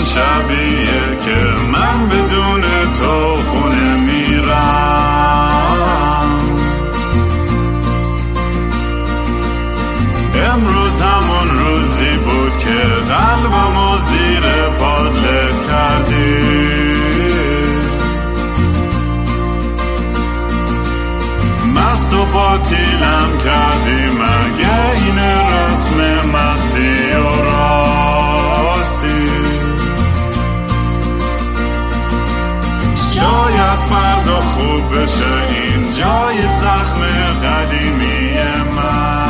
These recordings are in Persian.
شبیه که من بدون تو بشه این جای زخم قدیمی من.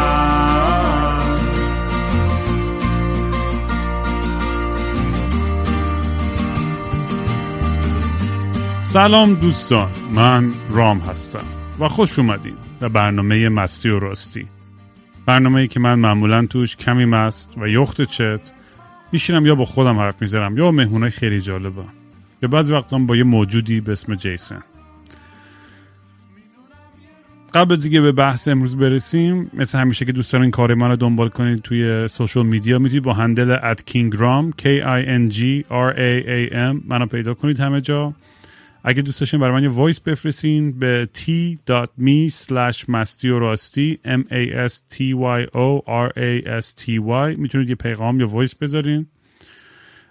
سلام دوستان من رام هستم و خوش اومدین به برنامه مستی و راستی. برنامه ای که من معمولا توش کمی مست و یخت چت میشینم یا با خودم حرف می‌زنم یا مهمونای خیلی جالبم یا بعضی وقتا با یه موجودی به اسم جیسن. قبل از به بحث امروز برسیم مثل همیشه که دوست دارین کار من رو دنبال کنید توی social media می‌تونید با handle at kingram k i n g r a a m منو پیدا کنید همه جا. اگه دوست داشتین برای من یه voice بفرستین به t.me slash مستی m a s t y o r a s t y. می‌تونید یه پیغام یا voice بذارین.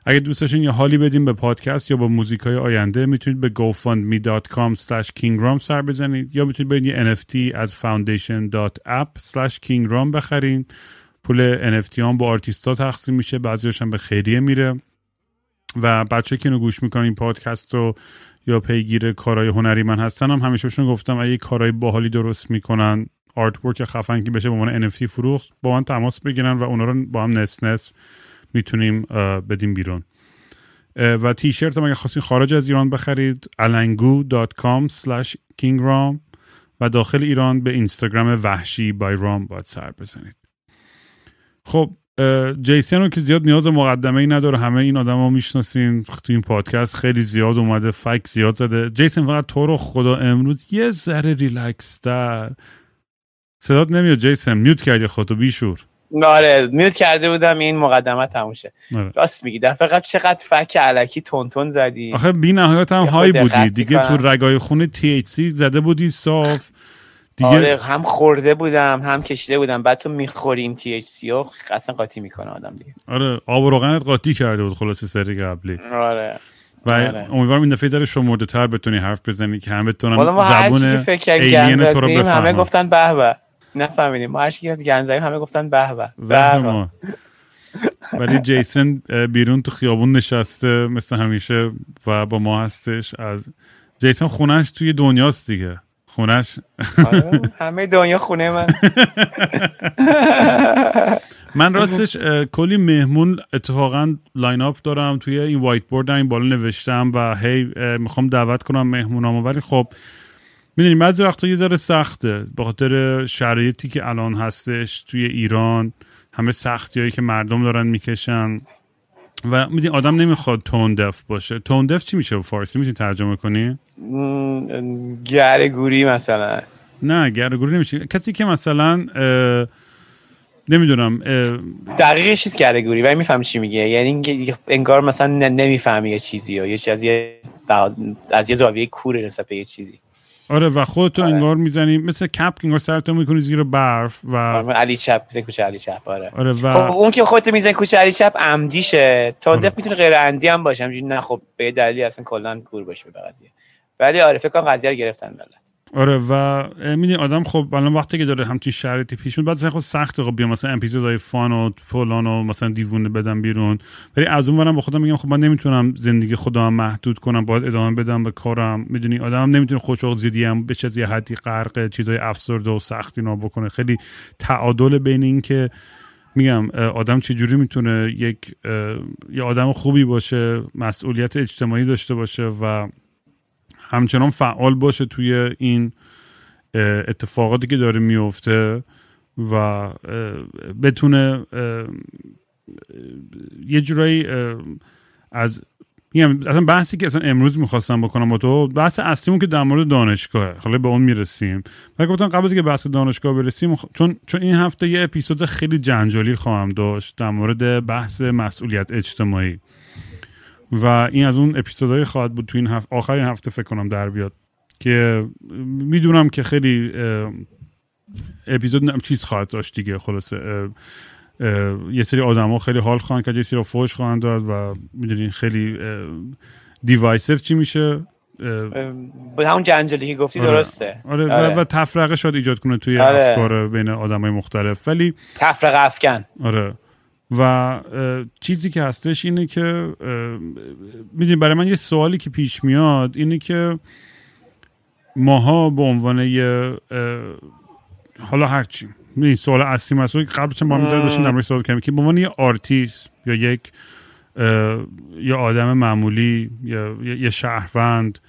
اگه دوست داشتین یه حالی بدین به پادکست یا با موزیک های آینده می‌تونید به gofundme.com slash kingram سر بزنید یا می‌تونید برید یه NFT از foundation.app slash kingram بخرین. پول NFT هم با آرتیستا تقسیم میشه بعضیش هم به خیریه میره. و بچه که اینو گوش می‌کنن این پادکست رو یا پیگیر کارهای هنری من هستن هم همیشه بهشون گفتم اگه کارهای باحالی درست می‌کنن آرت ورک خفن که بشه به عنوان NFT فروخت با من تماس بگیرن و اونا رو با هم نس نس می‌تونیم بدیم بیرون. و تیشرت هم اگه خواستین خارج از ایران بخرید alangu.com slash kingram و داخل ایران به اینستاگرام وحشی بای رام باید سر بزنید. خب جیسن رو که زیاد نیاز مقدمه ای نداره همه این آدم ها می‌شناسین تو این پادکست خیلی زیاد اومده فک زیاد زده. جیسن فقط تو رو خدا امروز یه ذره ریلکس در صدات نمیاد جیسن میوت کردی خودتو بیشور. آره میوت کرده بودم این مقدمه تموم شه. آره. راست میگی دفعه قبل چقدر فک علکی تونتون زدی؟ آخه بی نهایت هم های بودی. دیگه تو. رگای خونه THC زده بودی صاف. دیگه آره هم خورده بودم هم کشیده بودم. بعد تو می‌خوری این تی اچ سی و اصلا قاطی می‌کنه آدم دیگه. آره آب و روغنت قاطی کرده بود خلاصه سری قبلی. آره. و آره. امیدوارم این دفعه ذره شمرده تر بتونی حرف بزنی که چی که زبون ایلین تو رو زدیم همه گفتن به به. نفهمیدیم. ما هر چی که از گند زدیم همه گفتن به به. زهر ولی جیسن بیرون تو خیابون نشسته مثل همیشه و با ما هستش. از جیسن خونش توی دنیاست دیگه. خونش. آره، همه دنیا خونه من. من راستش کلی مهمون اتفاقا lineup دارم توی این whiteboard این بالا نوشتم و هی می‌خوام دعوت کنم مهمونامو. ولی خب می‌دونی بعضی وقتا یه ذره سخته. به خاطر شرایطی که الان هستش توی ایران همه سختی هایی که مردم دارن می‌کشن. و می‌دونی آدم نمی‌خواد تون دف باشه. تون دف چی میشه به فارسی؟ می‌تونی ترجمه کنی؟ م، گره گوری مثلا. نه گرگوری نمیشه. کسی که مثلا نمی‌دونم دقیقش چیز گره گوری ولی می‌فهمی چی میگه. یعنی انگار مثلا نمی‌فهمی یه چیزی یا یه چیز از یه زاویه کور نسبت به یه چیزی. آره و خودتو آره. انگار می‌زنی مثل کپ که انگار سرتو می‌کنی زیر برف و آره، علی چپ میزن کوچه علی چپ آره آره و خب اون که خودت می‌زنی کوچه علی چپ عمدیشه تا آره. می‌تونه غیر عمدی هم باشه همینجوری نه خب به دلیلی اصلا کلا کور باشه به قضیه ولی آره فکر کنم قضیه رو گرفتن ملت آره و می‌دونی آدم خب الان وقتی که داره همچین شرایطی پیش میاد بعد خود سخته خب بیام مثلا اپیزودهای فان و فلان و مثلا دیوونه بدم بیرون. ولی از اون ورم با خودم میگم خب من نمی‌تونم زندگی خودم محدود کنم باید ادامه بدم به کارم. می‌دونی آدم نمی‌تونه خودشو زیادی هم به چه از یه حدی غرق چیزای افسرده و سختی نا بکنه. خیلی تعادل بین این که میگم آدم چجوری می‌تونه یک یه آدم خوبی باشه مسئولیت اجتماعی داشته باشه و همچنان فعال باشه توی این اتفاقاتی که داره میفته و بتونه یه جورایی از اصلا بحثی که اصلا امروز می‌خواستم بکنم با تو بحث اصلیمون که در مورد دانشگاهه. حالا به اون می‌رسیم. و گفتم قبل از که بحث دانشگاه برسیم خ- چون چون این هفته یه اپیزود خیلی جنجالی خواهم داشت در مورد بحث مسئولیت اجتماعی. و این از اون اپیزودهای خواهد بود تو این هفته آخرین هفته فکر کنم در بیاد که می‌دونم که خیلی اپیزود چیز خواهد داشت دیگه خلاصه یه سری آدما خیلی حال خواهند کرد یه سری فوش خواهند داد و می‌دونین خیلی دیوایسف چی میشه به همون جنجالی که گفتی آره. درسته آره, آره. و, تفرقه شاید ایجاد کنه توی آره. افکار بین آدمای مختلف ولی تفرقه افکن آره و چیزی که هستش اینه که می‌دونی برای من یه سوالی که پیش میاد اینه که ماها به عنوان یه حالا هرچی این سوال اصلی مسئله قبل چند با می‌ذاره داشتیم در مورد سوال که به عنوان یه آرتیست یا یک یا آدم معمولی یا یه شهروند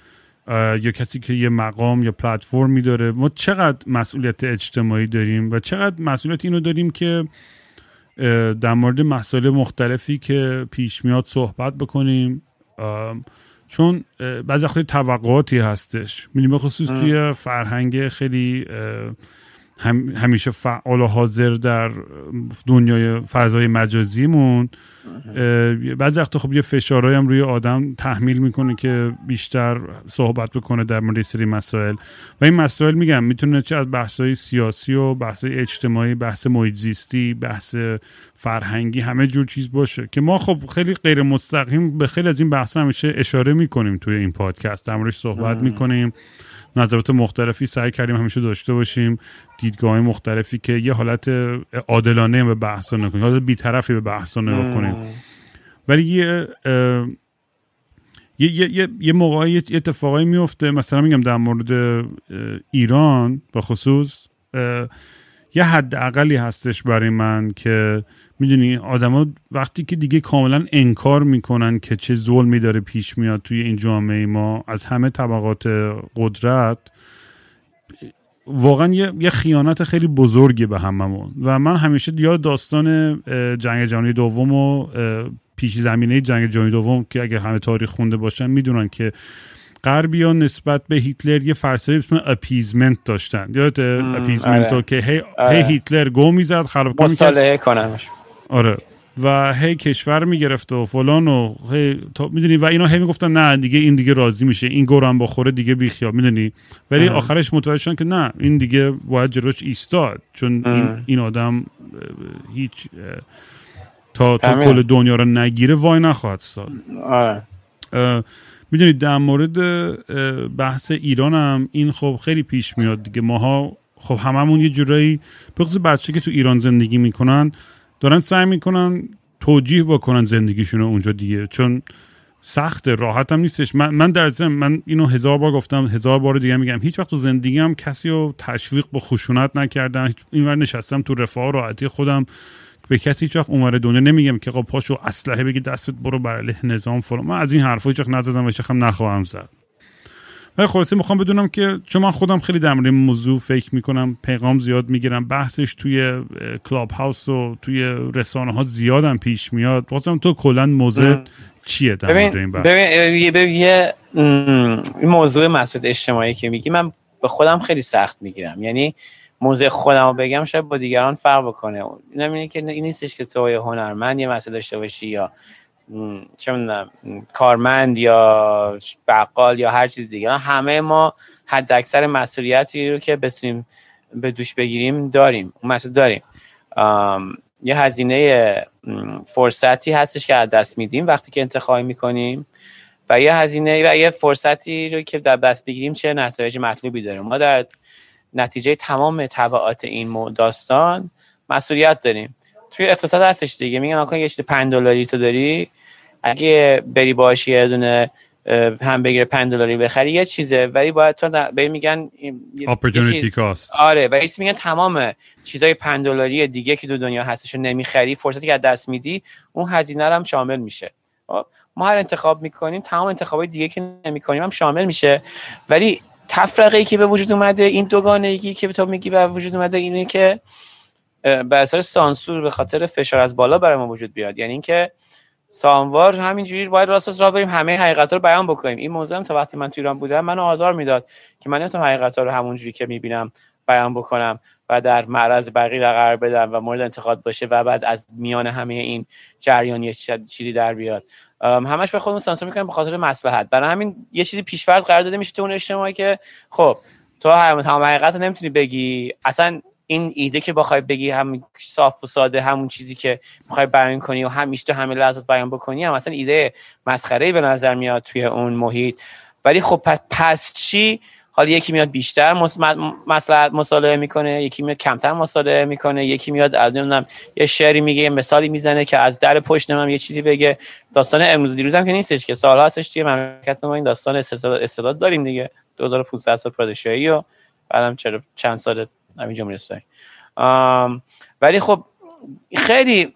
یا کسی که یه مقام یا پلتفرمی داره ما چقدر مسئولیت اجتماعی داریم و چقدر مسئولیت اینو داریم که در مورد مسائل مختلفی که پیش میاد صحبت بکنیم. چون بعضی وقتی توقعاتی هستش. می‌دونیم خصوص توی فرهنگ خیلی همیشه فعال و حاضر در دنیای فضای مجازیمون. بعضی وقتا خب یه فشارهایی هم روی آدم تحمیل می‌کنه که بیشتر صحبت بکنه در مورد سری مسائل. و این مسائل میگم می‌تونه چه از بحثای سیاسی و بحثای اجتماعی بحث محیط زیستی بحث فرهنگی همه جور چیز باشه که ما خب خیلی غیر مستقیم به خیلی از این بحث همیشه اشاره می‌کنیم توی این پادکست. در موردش صحبت می‌کنیم. نظرات مختلفی سعی کردیم همیشه داشته باشیم. دیدگاه مختلفی که یه حالت عادلانه به بحث نکنیم حالت بیطرفی به بحث نگاه کنیم. ولی یه یه, یه, یه موقعی یه اتفاقایی میفته مثلا میگم در مورد ایران به خصوص یه حد اقلی هستش برای من که می‌دونی آدما وقتی که دیگه کاملا انکار می‌کنن که چه ظلمی داره پیش میاد توی این جامعه ما از همه طبقات قدرت واقعا یه،, یه خیانت خیلی بزرگی به هممون و من همیشه یاد داستان جنگ جهانی دوم و پیش زمینه جنگ جهانی دوم که اگه همه تاریخ خونده باشن می‌دونن که ها نسبت به هیتلر یه فلسفه اسم appeasement داشتن یاد appeasement آره. که هی, آره. هی هیتلر گو می‌زد خراب مصالحه کننش آره. و هی کشور می‌گرفت و فلان و هی می‌دونی؟ و اینا هی می‌گفتن نه دیگه این دیگه راضی میشه. این گورم با خوره دیگه بیخیاب می‌دونی؟ ولی آخرش متوجه شدن که نه این دیگه باید جلوش ایستاد. چون این, این آدم هیچ تا تا کل دنیا رو نگیره وای نخواهد استاد می‌دونید در مورد بحث ایران هم این خب خیلی پیش میاد دیگه. ماها خب هممون یه جورایی بخصوص بچه که تو ایران زندگی می‌کنن دارن سعی می‌کنن توجیه بکنن زندگیشون اونجا دیگه. چون سخت راحت هم نیستش. من, من در ضمن من اینو هزار بار گفتم هزار بار دیگه میگم. هیچ وقت تو زندگی هم کسی رو تشویق به خشونت نکردم. اینور نشستم تو رفاه و راحتی خودم. به کسی هیچ وقت اونور دنیا نمیگم که خب پاشو اسلحه بگی دستت برو بر علیه نظام فلان. من از این حرفا هیچ وقت نزدم و هم نخواهم زد. ولی خلاصه می‌خوام بدونم که چون من خودم خیلی در مورد موضوع فکر می‌کنم پیغام زیاد می‌گیرم بحثش توی کلاب هاوس و توی رسانه ها زیادم پیش میاد. واسم تو کلا موضوع چیه در مورد این بحث؟ ببین یه این موضوع مسئولیت اجتماعی که میگی من به خودم خیلی سخت می‌گیرم. یعنی موضوع خودم رو بگم شاید با دیگران فرق بکنه. اینه که این نیستش که تو هنرمند یه مسئله داشته باشی یا چه کارمند یا بقال یا هر چیز دیگه. همه ما حد اکثر مسئولیتی رو که بتونیم به دوش بگیریم داریم اون مسئول داریم. یه هزینه فرصتی هستش که از دست میدیم وقتی که انتخاب می‌کنیم و یه هزینه و یه فرصتی رو که در دست بگیریم چه نتایج مطلوبی داریم ما در نتیجه تمام طبعات این داستان مسئولیت داریم. توی اقتصاد هستش دیگه. میگن آقا یه 5 دلاری تو داری اگه بری باش یه دونه هم بگیره 5 دلاری بخری یه چیزه. ولی باید تو به میگن opportunity cost. آره و میگن تمام چیزای 5 دلاری دیگه که تو دنیا هستش رو نمی‌خری فرصتی که از دست میدی اون هزینه هم شامل میشه. خب، ما هر انتخاب می‌کنیم تمام انتخابای دیگه که نمی‌کنیم هم شامل میشه. ولی تفرقه ای که به وجود اومده این دوگانگی که تو میگی به وجود اومده اینه که به اثر سانسور به خاطر فشار از بالا برای ما وجود بیاد. یعنی اینکه ساموار همینجوری باید راست را بریم همه حقیقت رو بیان بکنیم. این موضوع هم تا وقتی من تو ایران بودم منو آزار می‌داد که من نمی‌تونم حقیقت رو همونجوری که می‌بینم بیان بکنم و در معرض بقیه قرار بدم و مورد انتقاد باشه و بعد از میان همه این جریان یه چیزی در بیاد. همش به خودمون سانسور می‌کنیم به خاطر مصلحت. برای همین یه چیزی پیشفرض قرار داده میشه تو اون اجتماعی که خب تو هم حقیقت نمی‌تونی بگی. اصلا این ایده که بخوای بگی هم صاف و ساده همون چیزی که می‌خوای بیان کنی و همیشه تو همه لحظات بیان بکنی هم اصلا ایده مسخره به نظر میاد توی اون محیط. ولی خب پس چی؟ حالا یکی میاد بیشتر مسئله مصالحه می‌کنه یکی میاد کمتر مصالحه می‌کنه یکی میاد نمی‌دونم یه شعری میگه یه مثالی می‌زنه که از در پشت من یه چیزی بگه. داستان امروز دیروز هم که نیستش که سال هستش توی مملکت ما این داستان استعداد داریم دیگه. 2500 سال پادشاهی و بعدم چند سال همین جمهوری اسلامی ولی خب خیلی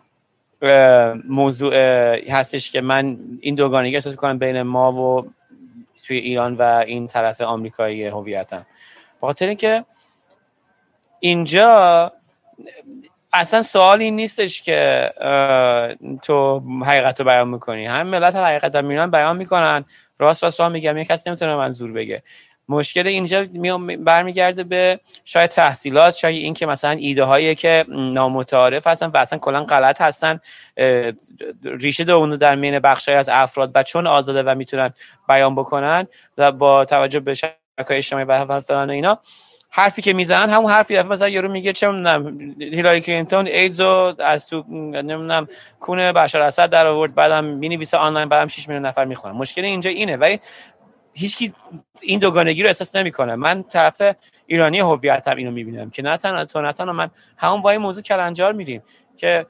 موضوع هستش که من این دوگانگی احساس کنم بین ما و توی ایران و این طرف آمریکایی هویتم. بخاطر اینکه اینجا اصلا سوال این نیستش که تو حقیقت رو بیان می‌کنی. هم ملت حقیقت میرن بیان می‌کنن. راست راست راه میگم. یه کسی نمی‌تونه منظور بگه. مشکل اینجا برمیگرده به شاید تحصیلات شاید این که مثلا ایده هایی که نامتعارف هستن و اصلا کلا غلط هستن ریشه اونو در مین بخشای از افراد و چون آزاده و می‌تونن بیان بکنن و با توجه به شبکه اجتماعی و فلان اینا حرفی که می‌زنن همون حرفی دفعه مثلا یارو میگه چه می‌دونم هیلاری کلینتون ایدزو از تو نمی‌دونم کونه بشار اسد در آورد بعدم می‌نویسه آنلاین بعدم 6 میلیون نفر می‌خونن مشکل اینجا اینه. ولی هیچکی این دوگانگی رو احساس نمی‌کنه. من طرف ایرانی هویتم اینو می‌بینم که نه تنها تو نه من همون با این موضوع کلنجار میریم که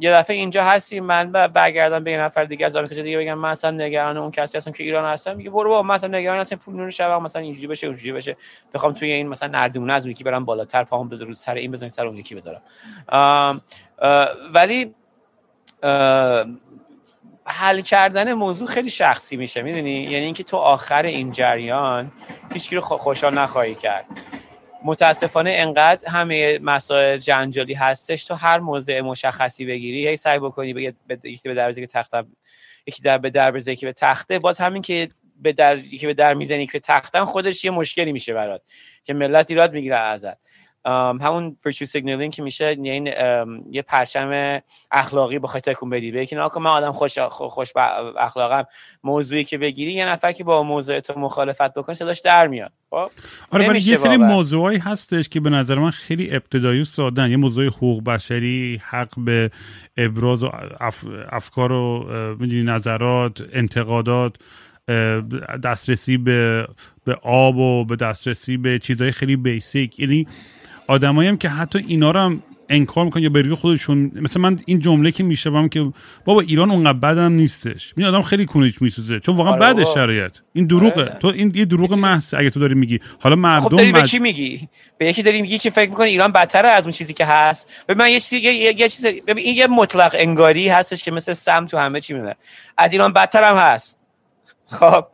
یه دفعه اینجا هستیم من برگردم به یه نفر دیگه از آمریکا دیگه بگم من اصلا نگران اون کسی هستم که ایران هستم. میگه برو بابا مثلا نگران هستم پول نور شب مثلا اینجوری بشه اونجوری بشه. بخوام توی این مثلا نردمونه از اون یکی برم بالاتر پاهم بذارم سر این بزنم سر اون یکی بذارم. ولی حل کردن موضوع خیلی شخصی میشه می‌دونی؟ یعنی اینکه تو آخر این جریان هیچکی رو خوشحال نخواهی کرد. متاسفانه انقدر همه مسائل جنجالی هستش تو هر موضع مشخصی بگیری هی سعی بکنی بگه یکی به در که تختم یکی در به در که به تخته باز همین که به در یکی به در می‌زنی که تختم خودش یه مشکلی میشه برات که ملت ایراد می‌گیره ازت. همون virtue signaling که میشه یعنی یه پرچم اخلاقی بخوای تکون بدی. به که من آدم خوش خوش اخلاقم. موضوعی که بگیری یه نفر که با موضوع تو مخالفت بکنه صداش در میاد. خب؟ آره ولی یه سری موضوعی هستش که به نظر من خیلی ابتدایی و سادن یه موضوع حقوق بشری حق به ابراز و افکار و می‌دونی نظرات انتقادات دسترسی به به آب و به دسترسی به چیزهای خیلی بیسیک یعنی آدمایی هم که حتی اینا رو هم انکار می‌کنن یا به خودشون. مثلا من این جمله که میشه که بابا ایران اونقدر بدم نیستش. این آدم خیلی کنیش میسوزه. چون واقعا آره بده شرایط. این دروغه. آره. تو این یه دروغ محض اگه تو داری میگی. حالا مردم خب داری به کی میگی؟ به یکی داری میگی که فکر می‌کنه ایران بدتره از اون چیزی که هست؟ ببین من یه چیزی یه, یه چیز این یه مطلق انگاری هستش که مثل سم تو همه چی میونه از ایران بدتر هم هست. خب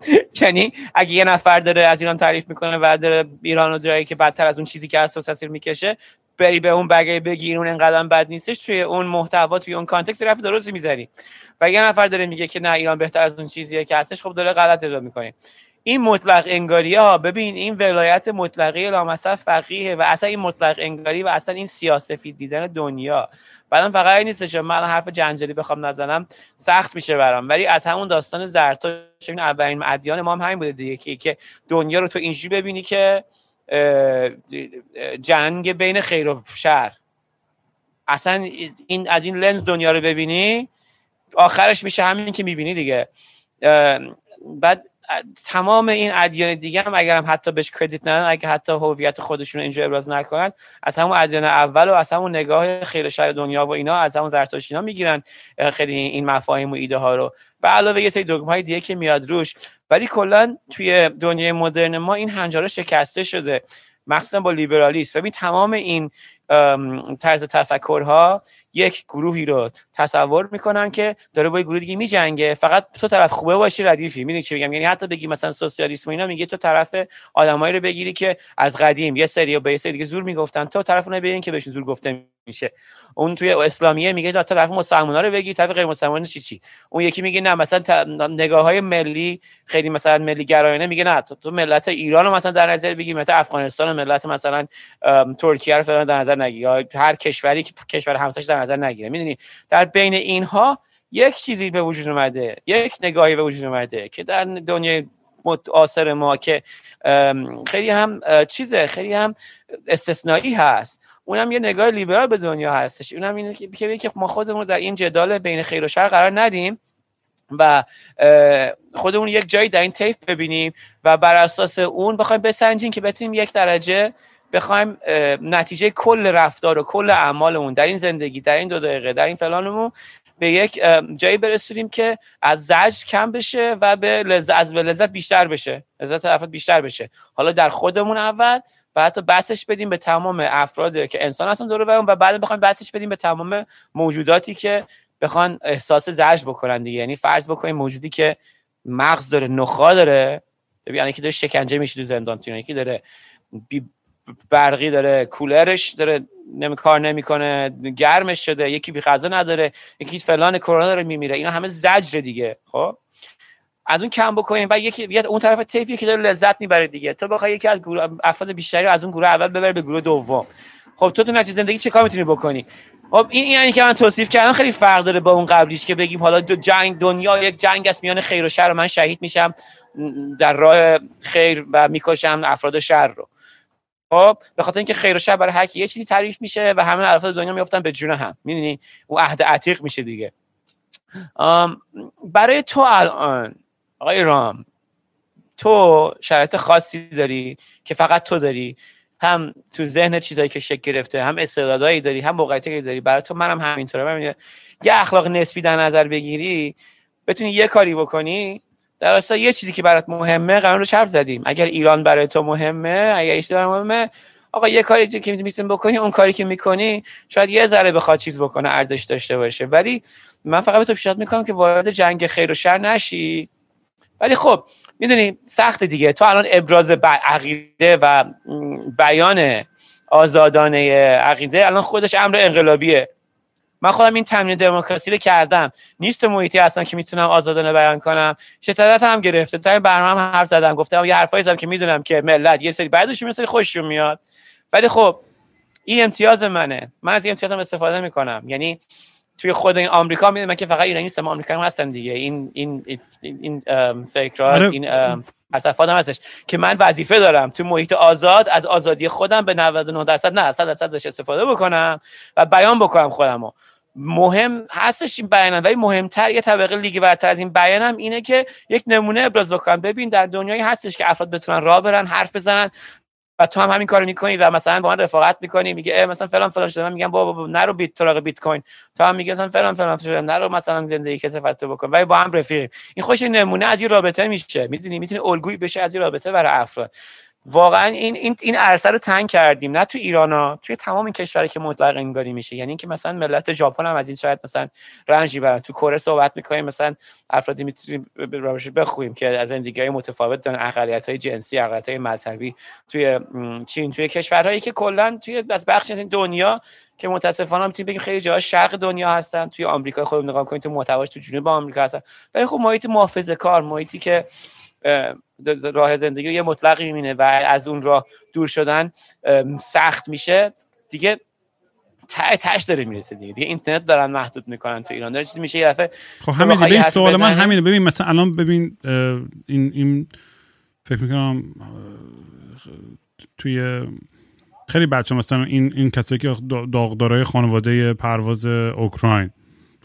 یعنی اگه یه نفر داره از ایران تعریف می‌کنه و داره ایران رو جایی که بدتر از اون چیزی که هست تاثیر می‌کشه بری به اون بگی بگی اون انقدر بد نیستش توی اون محتوا توی اون کانتکست رفت درستی می‌ذاری. و یه نفر داره میگه که نه ایران بهتر از اون چیزیه که هستش خب داره غلط اجرا می‌کنه. این مطلق انگاری ها ببین این ولایت مطلقه لامصب فقیه و اصلا این مطلق انگاری و اصلا این سیاسفی دیدن دنیا. بعدم فقط این نیستش من حرف جنجالی بخوام نزنم سخت میشه برام. ولی از همون داستان زرتشت این اولین ادیان ما هم همین بوده دیگه که که دنیا رو تو اینجوری ببینی که جنگ بین خیر و شر. اصلا این از این لنز دنیا رو ببینی آخرش میشه همین که می‌بینی دیگه. بعد تمام این ادیان دیگه هم اگر هم حتی بهش کردیت ندن اگر حتی هویت خودشون اینجا ابراز نکنن از همون ادیان اول و از همون نگاه خیر شر دنیا و اینا از همون زرتشت اینا می‌گیرن خیلی این مفاهیم و ایده ها رو. به علاوه یه سری دگمه های دیگه که میاد روش. ولی کلا توی دنیای مدرن ما این هنجاره شکسته شده. مخصوصا با لیبرالیسم. ببین تمام این طرز تفکرها یک گروهی رو تصور می‌کنن که داره با گروه دیگه میجنگه. فقط تو طرف خوبه باشی ردیفی. می‌دونی چی میگم؟ یعنی حتی بگی مثلا سوسیالیسم اینا میگه تو طرف آدمایی رو بگیری که از قدیم. یه سری به یه سری دیگه زور می‌گفتن. تو طرف اونو ببین که بهشون زور گفته میشه. اون توی اسلامیه میگه تا طرف مسلمانا رو بگی طرف غیر مسلمان چی چی؟ اون یکی میگه نه مثلا نگاه های ملی خیلی مثلا ملی گرایانه میگه نه. تو, ملت ایران رو مثلا در نظر بگی ملت افغانستان و ملت مثلا ترکیه رو در نظر نگی هر کشوری که کشور همسایش در نظر نگیره. می‌دونی در بین اینها یک چیزی به وجود اومده یک نگاهی به وجود اومده که در دنیای آثر ما که خیلی هم چیزه خیلی هم استثنایی هست. اونم یه نگاه لیبرال به دنیا هستش. اونم اینه که که ما خودمون در این جدال بین خیر و شر قرار ندیم و خودمون یک جایی در این تیف ببینیم و بر اساس اون بخوایم بسنجیم که بتونیم یک درجه بخوایم نتیجه کل رفتار و کل اعمالمون در این زندگی در این دو دقیقه در این فلانمون به یک جایی برسونیم که از زج کم بشه و به لذت از به لذت بیشتر بشه. لذت افراد بیشتر بشه. حالا در خودمون اول و حتی بحثش بدیم به تمام افراد که انسان هستن دور برون و بعد بخوایم بحثش بدیم به تمام موجوداتی که بخوان احساس زجر بکنن دیگه. یعنی فرض بکنیم موجودی که مغز داره نخا داره. یعنی که داره شکنجه میشه تو زندان تو یکی داره برقی داره کولرش داره نمی کار نمی‌کنه گرمش شده یکی بی غذا نداره یکی فلان کرونا داره میمیره. اینا همه زجر دیگه خب؟ از اون کم بکنیم و یکی اون طرف تیفی که داره لذت می‌بره دیگه. تو بخوای یکی از گروه افراد بیشتری از اون گروه اول ببر به گروه دوم. خب تو تو نتیجه زندگی چه کار می‌تونی بکنی؟ خب این یعنی که من توصیف کردم خیلی فرق داره با اون قبلیش که بگیم حالا دو جنگ دنیا یک جنگ است میان خیر و شر و من شهید میشم در راه خیر و می‌کشم افراد شر رو. خب به خاطر اینکه خیر و شر برای هر یه چیزی تعریف میشه و همه افراد دنیا میافتن به جون هم. می‌دونی؟ اون عهد عتیق میشه دیگه. برای تو الان آقای رام تو شرایط خاصی داری که فقط تو داری؟ هم تو ذهن چیزایی که شکل گرفته هم استعدادایی داری هم موقعیتی داری. برای تو منم همینطوره. من یه اخلاق نسبی در نظر بگیری بتونی یه کاری بکنی در یه چیزی که برات مهمه قرار رو حرف زدیم. اگر ایران برای تو مهمه اگر اشتباه مهمه آقا یه کاری که می‌تونی بکنی اون کاری که می‌کنی شاید یه ذره بخواد چیز بکنه ارزش داشته باشه. ولی من فقط به تو پیشنهاد می‌کنم که وارد جنگ خیر و شر نشی. ولی خب می‌دونی سخت دیگه. تو الان ابراز عقیده و بیان آزادانه عقیده الان خودش امر انقلابیه. من خودم این تمرین دموکراسی رو کردم. نیست محیطی هستم که می‌تونم آزادانه بیان کنم. شترت هم گرفته. تا برنامه هم حرف زدم. گفتم یه حرفایی زدم که می‌دونم که ملت یه سری بعدش یه سری خوششون میاد. ولی خب این امتیاز منه. من از این امتیازم استفاده می‌کنم. یعنی توی خود این آمریکا می‌دونم که فقط ایرانی نیستم آمریکا هم هستن دیگه. این این این, فکرات آره. این فلسفات هم هستش که من وظیفه دارم توی محیط آزاد از آزادی خودم به 99 درصد نه 100 درصدش استفاده بکنم و بیان بکنم خودمو. مهم هستش این بیانم ولی مهمتر یه طبقه لیگ برتر از این بیانم اینه که یک نمونه ابراز بکنم ببین در دنیایی هستش که افراد بتونن راه برن حرف بزنن و تو هم همین کارو می‌کنی و مثلا با من رفاقت می‌کنی میگه مثلا فلان فلان شده. من میگم بابا بابا نرو بیت تو بیت کوین تو هم میگه مثلا فلان فلان شده. نرو مثلا زندگی کسافت بکن. ولی با هم رفیقیم. این خوش نمونه از این رابطه میشه. می‌دونی؟ می‌تونی الگویی بشه از این رابطه برای افراد. واقعا این این این عرصه رو تنگ کردیم. نه تو ایران ها توی تمام این کشوری که مطلق انگاری میشه. یعنی اینکه مثلا ملت ژاپن هم از این شاید مثلا رنجی برن. تو کره صحبت می‌کنیم مثلا افرادی می‌تونیم روش بخویم که از زندگی های متفاوت دارن. اقلیت های جنسی اقلیت های مذهبی توی چین توی کشورهایی که کلا توی از بخش از دنیا که متاسفانه می‌تونیم بگیم خیلی جاها شرق دنیا هستن. توی آمریکا خودمون نگاه کنید تو محتواش تو جنوب آمریکا هستن. ولی خب محیط محافظه کار محیطی که راه زندگی رو یه مطلقی می‌بینه و از اون راه دور شدن سخت میشه. دیگه ته تش داره می‌رسه دیگه. دیگه اینترنت دارن محدود می‌کنن تو ایران. داره چیزی میشه یه دفعه خب همین ببین سوال من همینه. ببین مثلا الان ببین این این فکر می‌کنم توی خیلی بچه مثلا این این کسایی که داغدارای خانواده پرواز اوکراین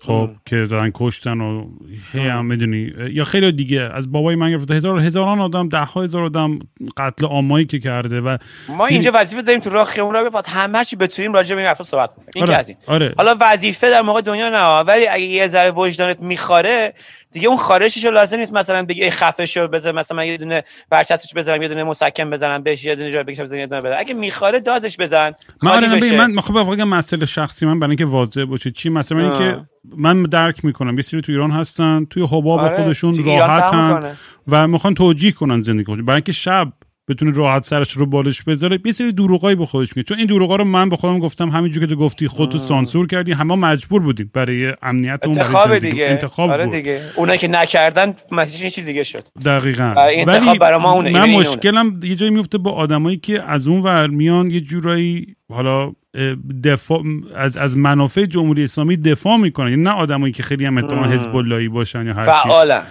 خب که زدن کشتن و هی هم می‌دونی. یا خیلی دیگه از بابای من گرفته. هزار هزاران آدم ده ها هزار آدم قتل عامایی که کرده و ما اینجا وظیفه داریم تو راه خیمون رو بپاد همه چی بتونیم راجع به این حرفا صحبت کنیم. این آره. از این. آره. حالا وظیفه در موقع دنیا نه ولی اگه یه ذره وجدانت میخاره دیگه اون خارشش رو لازم نیست مثلا بگی خفه شو بذار مثلا من یه دونه برچسبش بزنم یه دونه مسکن بزنم بهش یه دونه جا بکشم بزنم یه دونه بزنم. اگه میخاره دادش بزن. من آره من خب واقعا مسئله شخصی من برای اینکه واضح باشه چی مثلا اینکه من درک می‌کنم. یه سری تو ایران هستن توی حباب آره. خودشون راحتن و می‌خوان توجیه کنن زندگی برای اینکه شب بتونه راحت سرش رو بالش بذاره. یه سری دروغایی به خودش میگه. چون این دروغا رو من به خودم گفتم همینجوری که تو گفتی خودتو سانسور کردی. همه مجبور بودیم برای امنیت اون انتخاب دیگه. انتخاب آره دیگه. اونا که نکردن یه چیز دیگه شد. دقیقاً. ولی برای ما اونه. من مشکلم یه جایی میفته با آدمایی که از اون ور میان یه جورایی حالا دفاع از از منافع جمهوری اسلامی دفاع می‌کنن. یعنی نه آدمایی که خیلی هم اتهام حزب اللهی باشن یا هر فعالا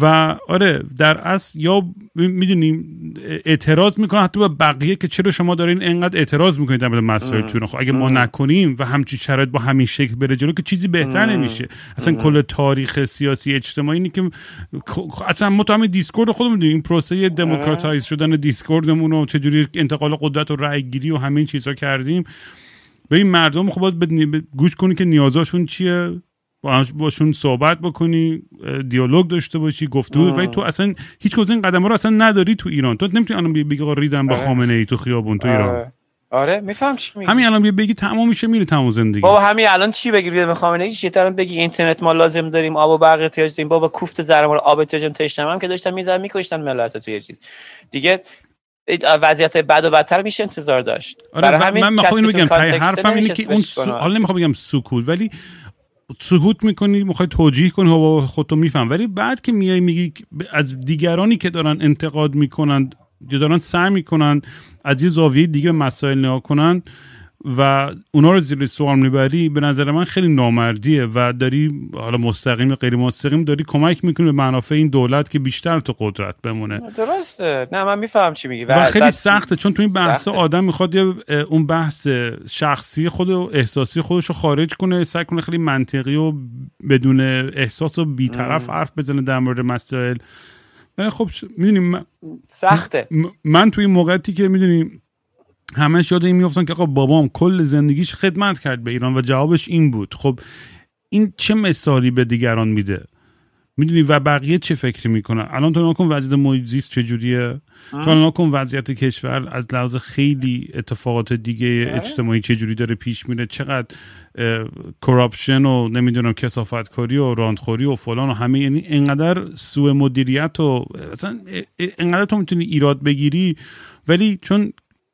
و آره در اصل یا می‌دونیم اعتراض می‌کنن حتی به بقیه که چرا شما دارین انقدر اعتراض می‌کنید در مسائل تو خب اگه ما نکنیم و همچین شرایط با همین شکل بره جلو که چیزی بهتر نمیشه. اصلا کل تاریخ سیاسی اجتماعی اینی که اصلا ما تو همین Discord خودمون می‌دونیم این پروسه democratize شدن Discord مون و چجوری انتقال قدرت و رأی گیری و همین چیزا کردیم. به این مردم خب باید گوش کنی که نیازاشون چیه. باشون صحبت بکنی دیالوگ داشته باشی گفتگو ولی تو اصلا هیچ کدوم این قدم رو اصلا نداری تو ایران. تو نمی‌تونی الان بگی ریدن با آره. خامنه ای تو خیابون تو ایران. آره, آره، میفهم چی میگی. همین الان بگی تمام میشه میره تمام زندگی. بابا همین الان چی بگی به خامنه ای؟ چی؟ الان بگی اینترنت ما لازم داریم آب و برق احتیاج داریم. بابا کوفت زرم رو آب احتیاج تشنم هم که داشتن می‌زدن میکشتن ملت تو یه چیز. دیگه وضعیت بد و بدتر میشه انتظار داشت. آره برای همین من می‌خوام اینو بگم حرفم اینه که اون حالا نمی‌خوام بگم سکوت ولی سکوت می‌کنی می‌خوای توجیه کنی و خودتو میفهم. ولی بعد که میای میگی از دیگرانی که دارن انتقاد می‌کنن یا دارن سعی می‌کنن از یه زاویه دیگه مسائل نگاه کنن و اونا رو زیر سوال می‌بری به نظر من خیلی نامردیه و داری حالا مستقیم یا غیر مستقیم داری کمک می‌کنی به منافع این دولت که بیشتر تو قدرت بمونه. درسته. نه من میفهم چی میگی. و خیلی سخته چون تو این بحث آدم می‌خواد یه اون بحث شخصی خود و احساسی خودش رو خارج کنه سعی کنه خیلی منطقی و بدون احساس و بیطرف حرف بزنه در مورد مسائل. خب می‌دونیم سخته. من توی موقعیتی که می‌دونیم همش یاد این میفتن که آقا بابام کل زندگیش خدمت کرد به ایران و جوابش این بود. خب این چه مثالی به دیگران میده؟ می‌دونی و بقیه چه فکری می‌کنن؟ الان تو نکن وضعیت محیط زیست چجوریه تو نکن وضعیت کشور از لحاظ خیلی اتفاقات دیگه آره. اجتماعی چجوری داره پیش میره؟ چقدر کراپشن و نمی‌دونم کسافت کاری و راندخوری و فلان و همه یعنی انقدر سوء مدیریت و اصلا انقدر تو می‌تونی ایراد بگیری ولی چون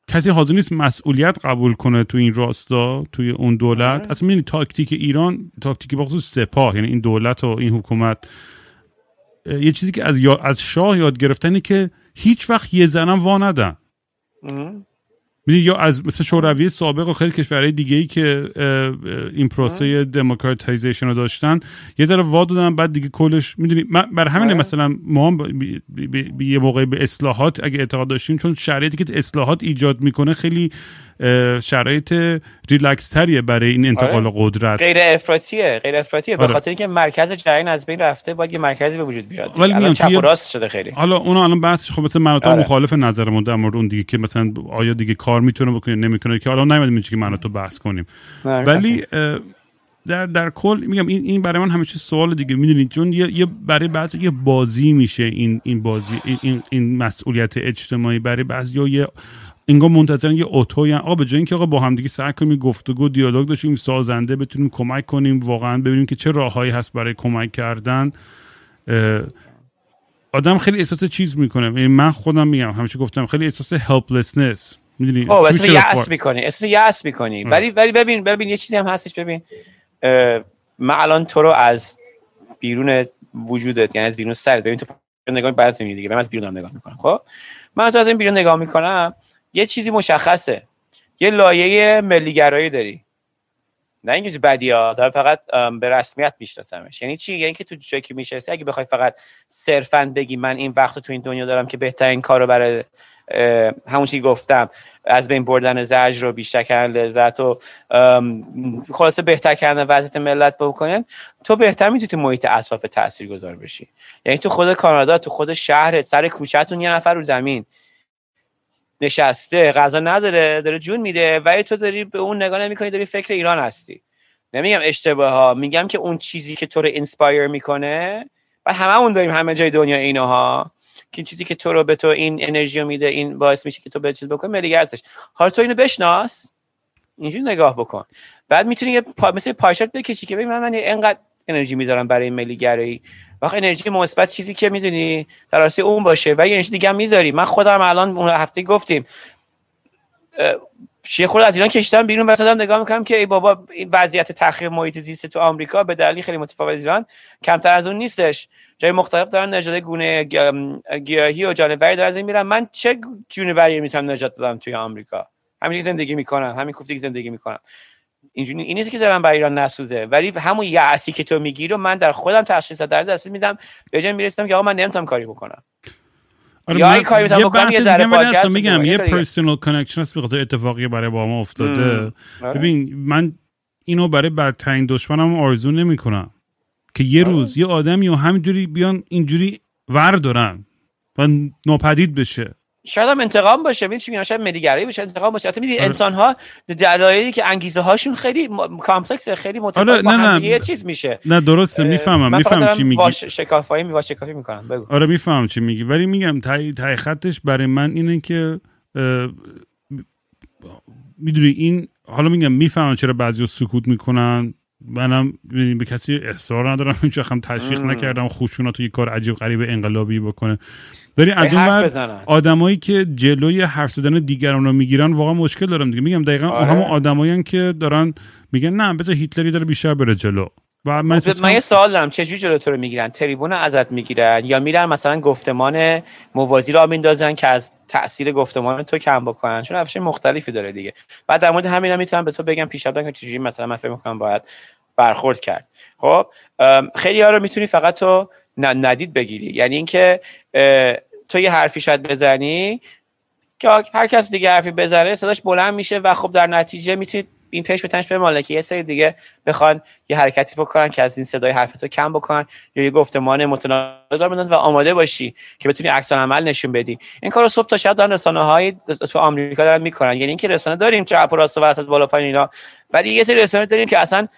کسی حاضر نیست مسئولیت قبول کنه تو این راستا توی اون دولت. آره. اصلا می‌دونی تاکتیک ایران تاکتیک بخصوص سپاه یعنی این دولت و این حکومت. یه چیزی که از, از شاه یاد گرفتنی که هیچ وقت یه ذره‌م وا ندن می‌دونی یا از مثل شوروی سابق و خیلی کشورهای دیگه ای که این پروسه democratization رو داشتن یه ذره وا دادن بعد دیگه کلش می‌دونی بر همین آره. مثلا ما هم یه موقع به اصلاحات اگه اعتقاد داشتیم چون شرایطی که اصلاحات ایجاد می‌کنه خیلی شرایط ریلکس تریه برای این انتقال آره. قدرت غیر افراطیه غیر افراطیه آره. به خاطر اینکه مرکز جریان از بین رفته باید یه مرکزی به وجود بیاد ولی الان چپ و راست شده خیلی حالا اون الان بحث خب مثلا من تو آره. مخالف نظرمون در مورد اون دیگه که مثلا آیا دیگه کار می‌تونه بکنه نمی‌کنه که حالا نمی‌دونم که من تو بحث کنیم ولی در در کل میگم این این برای من همیشه سوال دیگه می‌دونید چون یه, برای بعضی یه بازی میشه این این بازی این این مسئولیت اجتماعی برای بعضی یه انگار منتظرن یه اوتو آقا به جای اینکه آقا با هم دیگه سعی کنیم گفتگو دیالوگ داشتیم سازنده بتونیم کمک کنیم واقعا ببینیم که چه راههایی هست برای کمک کردن. آدم خیلی احساس چیز می‌کنه. یعنی من خودم میگم همیشه گفتم خیلی احساس هلپلسنس می‌دونی؟ او احساس یأس می‌کنی احساس یأس می‌کنی. ولی ولی ببین ببین یه چیزی هم هستش ببین. من الان تو رو از بیرون وجودت یعنی از بیرون سرت ببین تو نگاه بعد دیگه. من از بیرون نگاه می‌کنم. خب؟ من تو از این بیرون نگاه می‌کنم یه چیزی مشخصه. یه لایه ملیگرایی داری. نه اینکه بدی ها داره فقط به رسمیت میشناسمش. یعنی چی؟ یعنی که تو جایی که می‌شناسی اگه بخوای فقط صرفا بگی من این وقت تو این دنیا دارم که بهترین کارو برای همون چی گفتم از بین بردن زجر رو بیشتر کردن لذت و خلاصه بهتر کردن وضعیت ملت بکنن تو بهتر می‌تونی تو محیط اطراف تاثیر گذار بشی. یعنی تو خود کانادا تو خود شهرت سر کوچهتون یه نفر رو زمین. نشسته غذا نداره داره جون میده ولی تو داری به اون نگاه نمی‌کنی داری فکر ایران هستی. نمیگم اشتباه ها میگم که اون چیزی که تو رو inspire می‌کنه و هممون داریم همه جای دنیا اینها که چیزی که تو رو به تو این انرژی میده این باعث میشه که تو به چیز بکنی ملیگه هستش حالا تو اینو بشناس اینجوری نگاه بکن. بعد می‌تونی یه پا... مثل پایشات بکشی که ببین من, من اینقدر انرژی می‌ذارم برای ملیگرایی وقت انرژی مثبت چیزی که می‌دونی در راستی اون باشه. و یه انرژی دیگه می‌ذاری. من خودم الان اون هفته گفتیم شیخ خود از ایران کشتم بیرون مثلا نگاه می‌کنم که ای بابا این وضعیت تخریب محیط زیست تو آمریکا به دلیل خیلی متفاوت ایران کمتر از اون نیستش. جای مختلف دارن نژاد گونه گیاهی و جانوری دارن از بین میرن. من چه جونوری می‌تونم نجات بدم توی آمریکا؟ همین زندگی می‌کنم همین کوفتی زندگی می‌کنم. اینجوری این نیست که دلم برای ایران نسوزه ولی همون یأسی که تو میگی رو من در خودم تشخیص در دست میدم به جای می‌رسم که آقا من نمی‌تونم کاری بکنم آره یا این کاری بتونم بکنم، یه ذره پادکست میگم یه. personal connection هست به خاطر اتفاقی برای با ما افتاده. آره. ببین من اینو برای بدترین دشمنم آرزو نمی‌کنم که یه آره. روز یه آدمی و همینجوری بیان اینجوری ور دارن و ناپدید بشه شاید هم انتقام باشه ببین چی میگم؟ شاید ملیگرایی باشه انتقام باشه. حتی می‌دید آره. انسان ها دلایلی که انگیزه هاشون خیلی کامپلکسه خیلی متفاوت آره، نه، یه چیز میشه. نه درسته می‌فهمم دارم چی میگی. شکافایی می شکافی می‌کنم بگو. آره می‌فهمم چی میگی. ولی میگم تای, تای خطش برای من اینه که می‌دونی این حالا میگم می‌فهمم چرا بعضی سکوت می‌کنن. منم به کسی اصرار ندارم. وقت هم تشویق. نکردم خوشونات یه کار عجیب غریب انقلابی بکنه. ولی از اون ور بزنن. آدمایی که جلوی حرف زدن دیگران رو می‌گیرن واقعا مشکل دارم دیگه. میگم دقیقا آره. همون آدمایی که دارن میگن نه بذار هیتلری داره بیشتر بره جلو. و من خب، من یه سوال دارم. چجوری جلو تو رو می‌گیرن؟ تریبون رو ازت می‌گیرن؟ یا میرن مثلا گفتمان موازی را میندازن که از تاثیر گفتمان تو کم بکنن؟ چون روش مختلفی داره دیگه. بعد در مورد همین هم می‌تونم به تو بگم پیش که چجوری مثلا من فکر می‌کنم باید برخورد کرد. خب خیلی ها رو می‌تونی فقط تو ندید بگیری. یعنی اینکه تو یه حرفی شاید بزنی که هر کس دیگه حرفی بزنه صداش بلند میشه و خب در نتیجه می‌تونید این پیش به تنش بماله که یه سری دیگه بخوان یه حرکتی بکنن که از این صدای حرفتو کم بکنن. یا یه گفتمان متناقض بدن و آماده باشی که بتونی عکس عمل نشون بدی. این کارو صبح تا شب دارن رسانه های تو آمریکا دارن می‌کنن. یعنی اینکه رسانه داریم چپ و راست و وسط بالا پایین اینا. ولی یه سری رسانه داریم که اصلا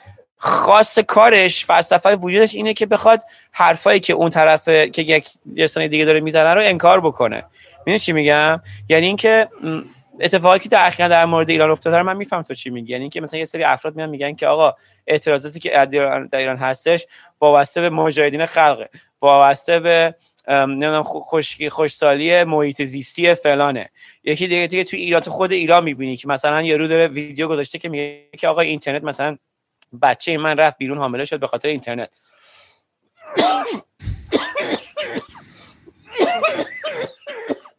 خاص کارش فلسفه وجودش اینه که بخواد حرفایی که اون طرف که یک رسانه دیگه داره می‌زنه رو انکار بکنه. می‌دونی چی میگم؟ یعنی اینکه اتفاقی که در در مورد ایران افتاده رو من میفهم تو چی میگی. یعنی اینکه مثلا یه سری افراد میان میگن که آقا اعتراضاتی که در ایران, هستش وابسته به مجاهدین خلقه وابسته به نمی‌دونم خو- خشکی خوشسالی محیط زیستی فلانه. یکی دیگه دیگه تو ایران تو خود ایران می‌بینی که مثلا یارو داره ویدیو گذاشته که میگه که آقا اینترنت مثلا بچه من رفت بیرون حامله شد به خاطر اینترنت.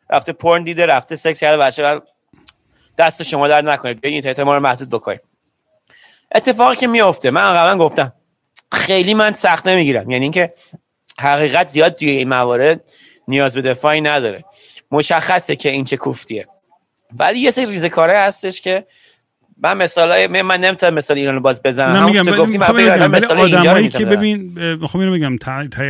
رفته پورن دیده رفته سکس کرده بچه دست شما درد نکنه بیاین اینترنت ما رو محدود بکنید اتفاقی که میفته من قبلا گفتم خیلی من سخت نمی‌گیرم. یعنی اینکه حقیقت زیاد توی این موارد نیاز به دفاعی نداره. مشخصه که این چه کوفتیه. ولی یه سری ریزه کاره هستش که من مثالای من, نمی‌تونم مثال ایران رو باز بزنم. نه همون میگم که تو ولی گفتی من بگم مثال اینجا آدمایی که ببین می‌خوام اینو بگم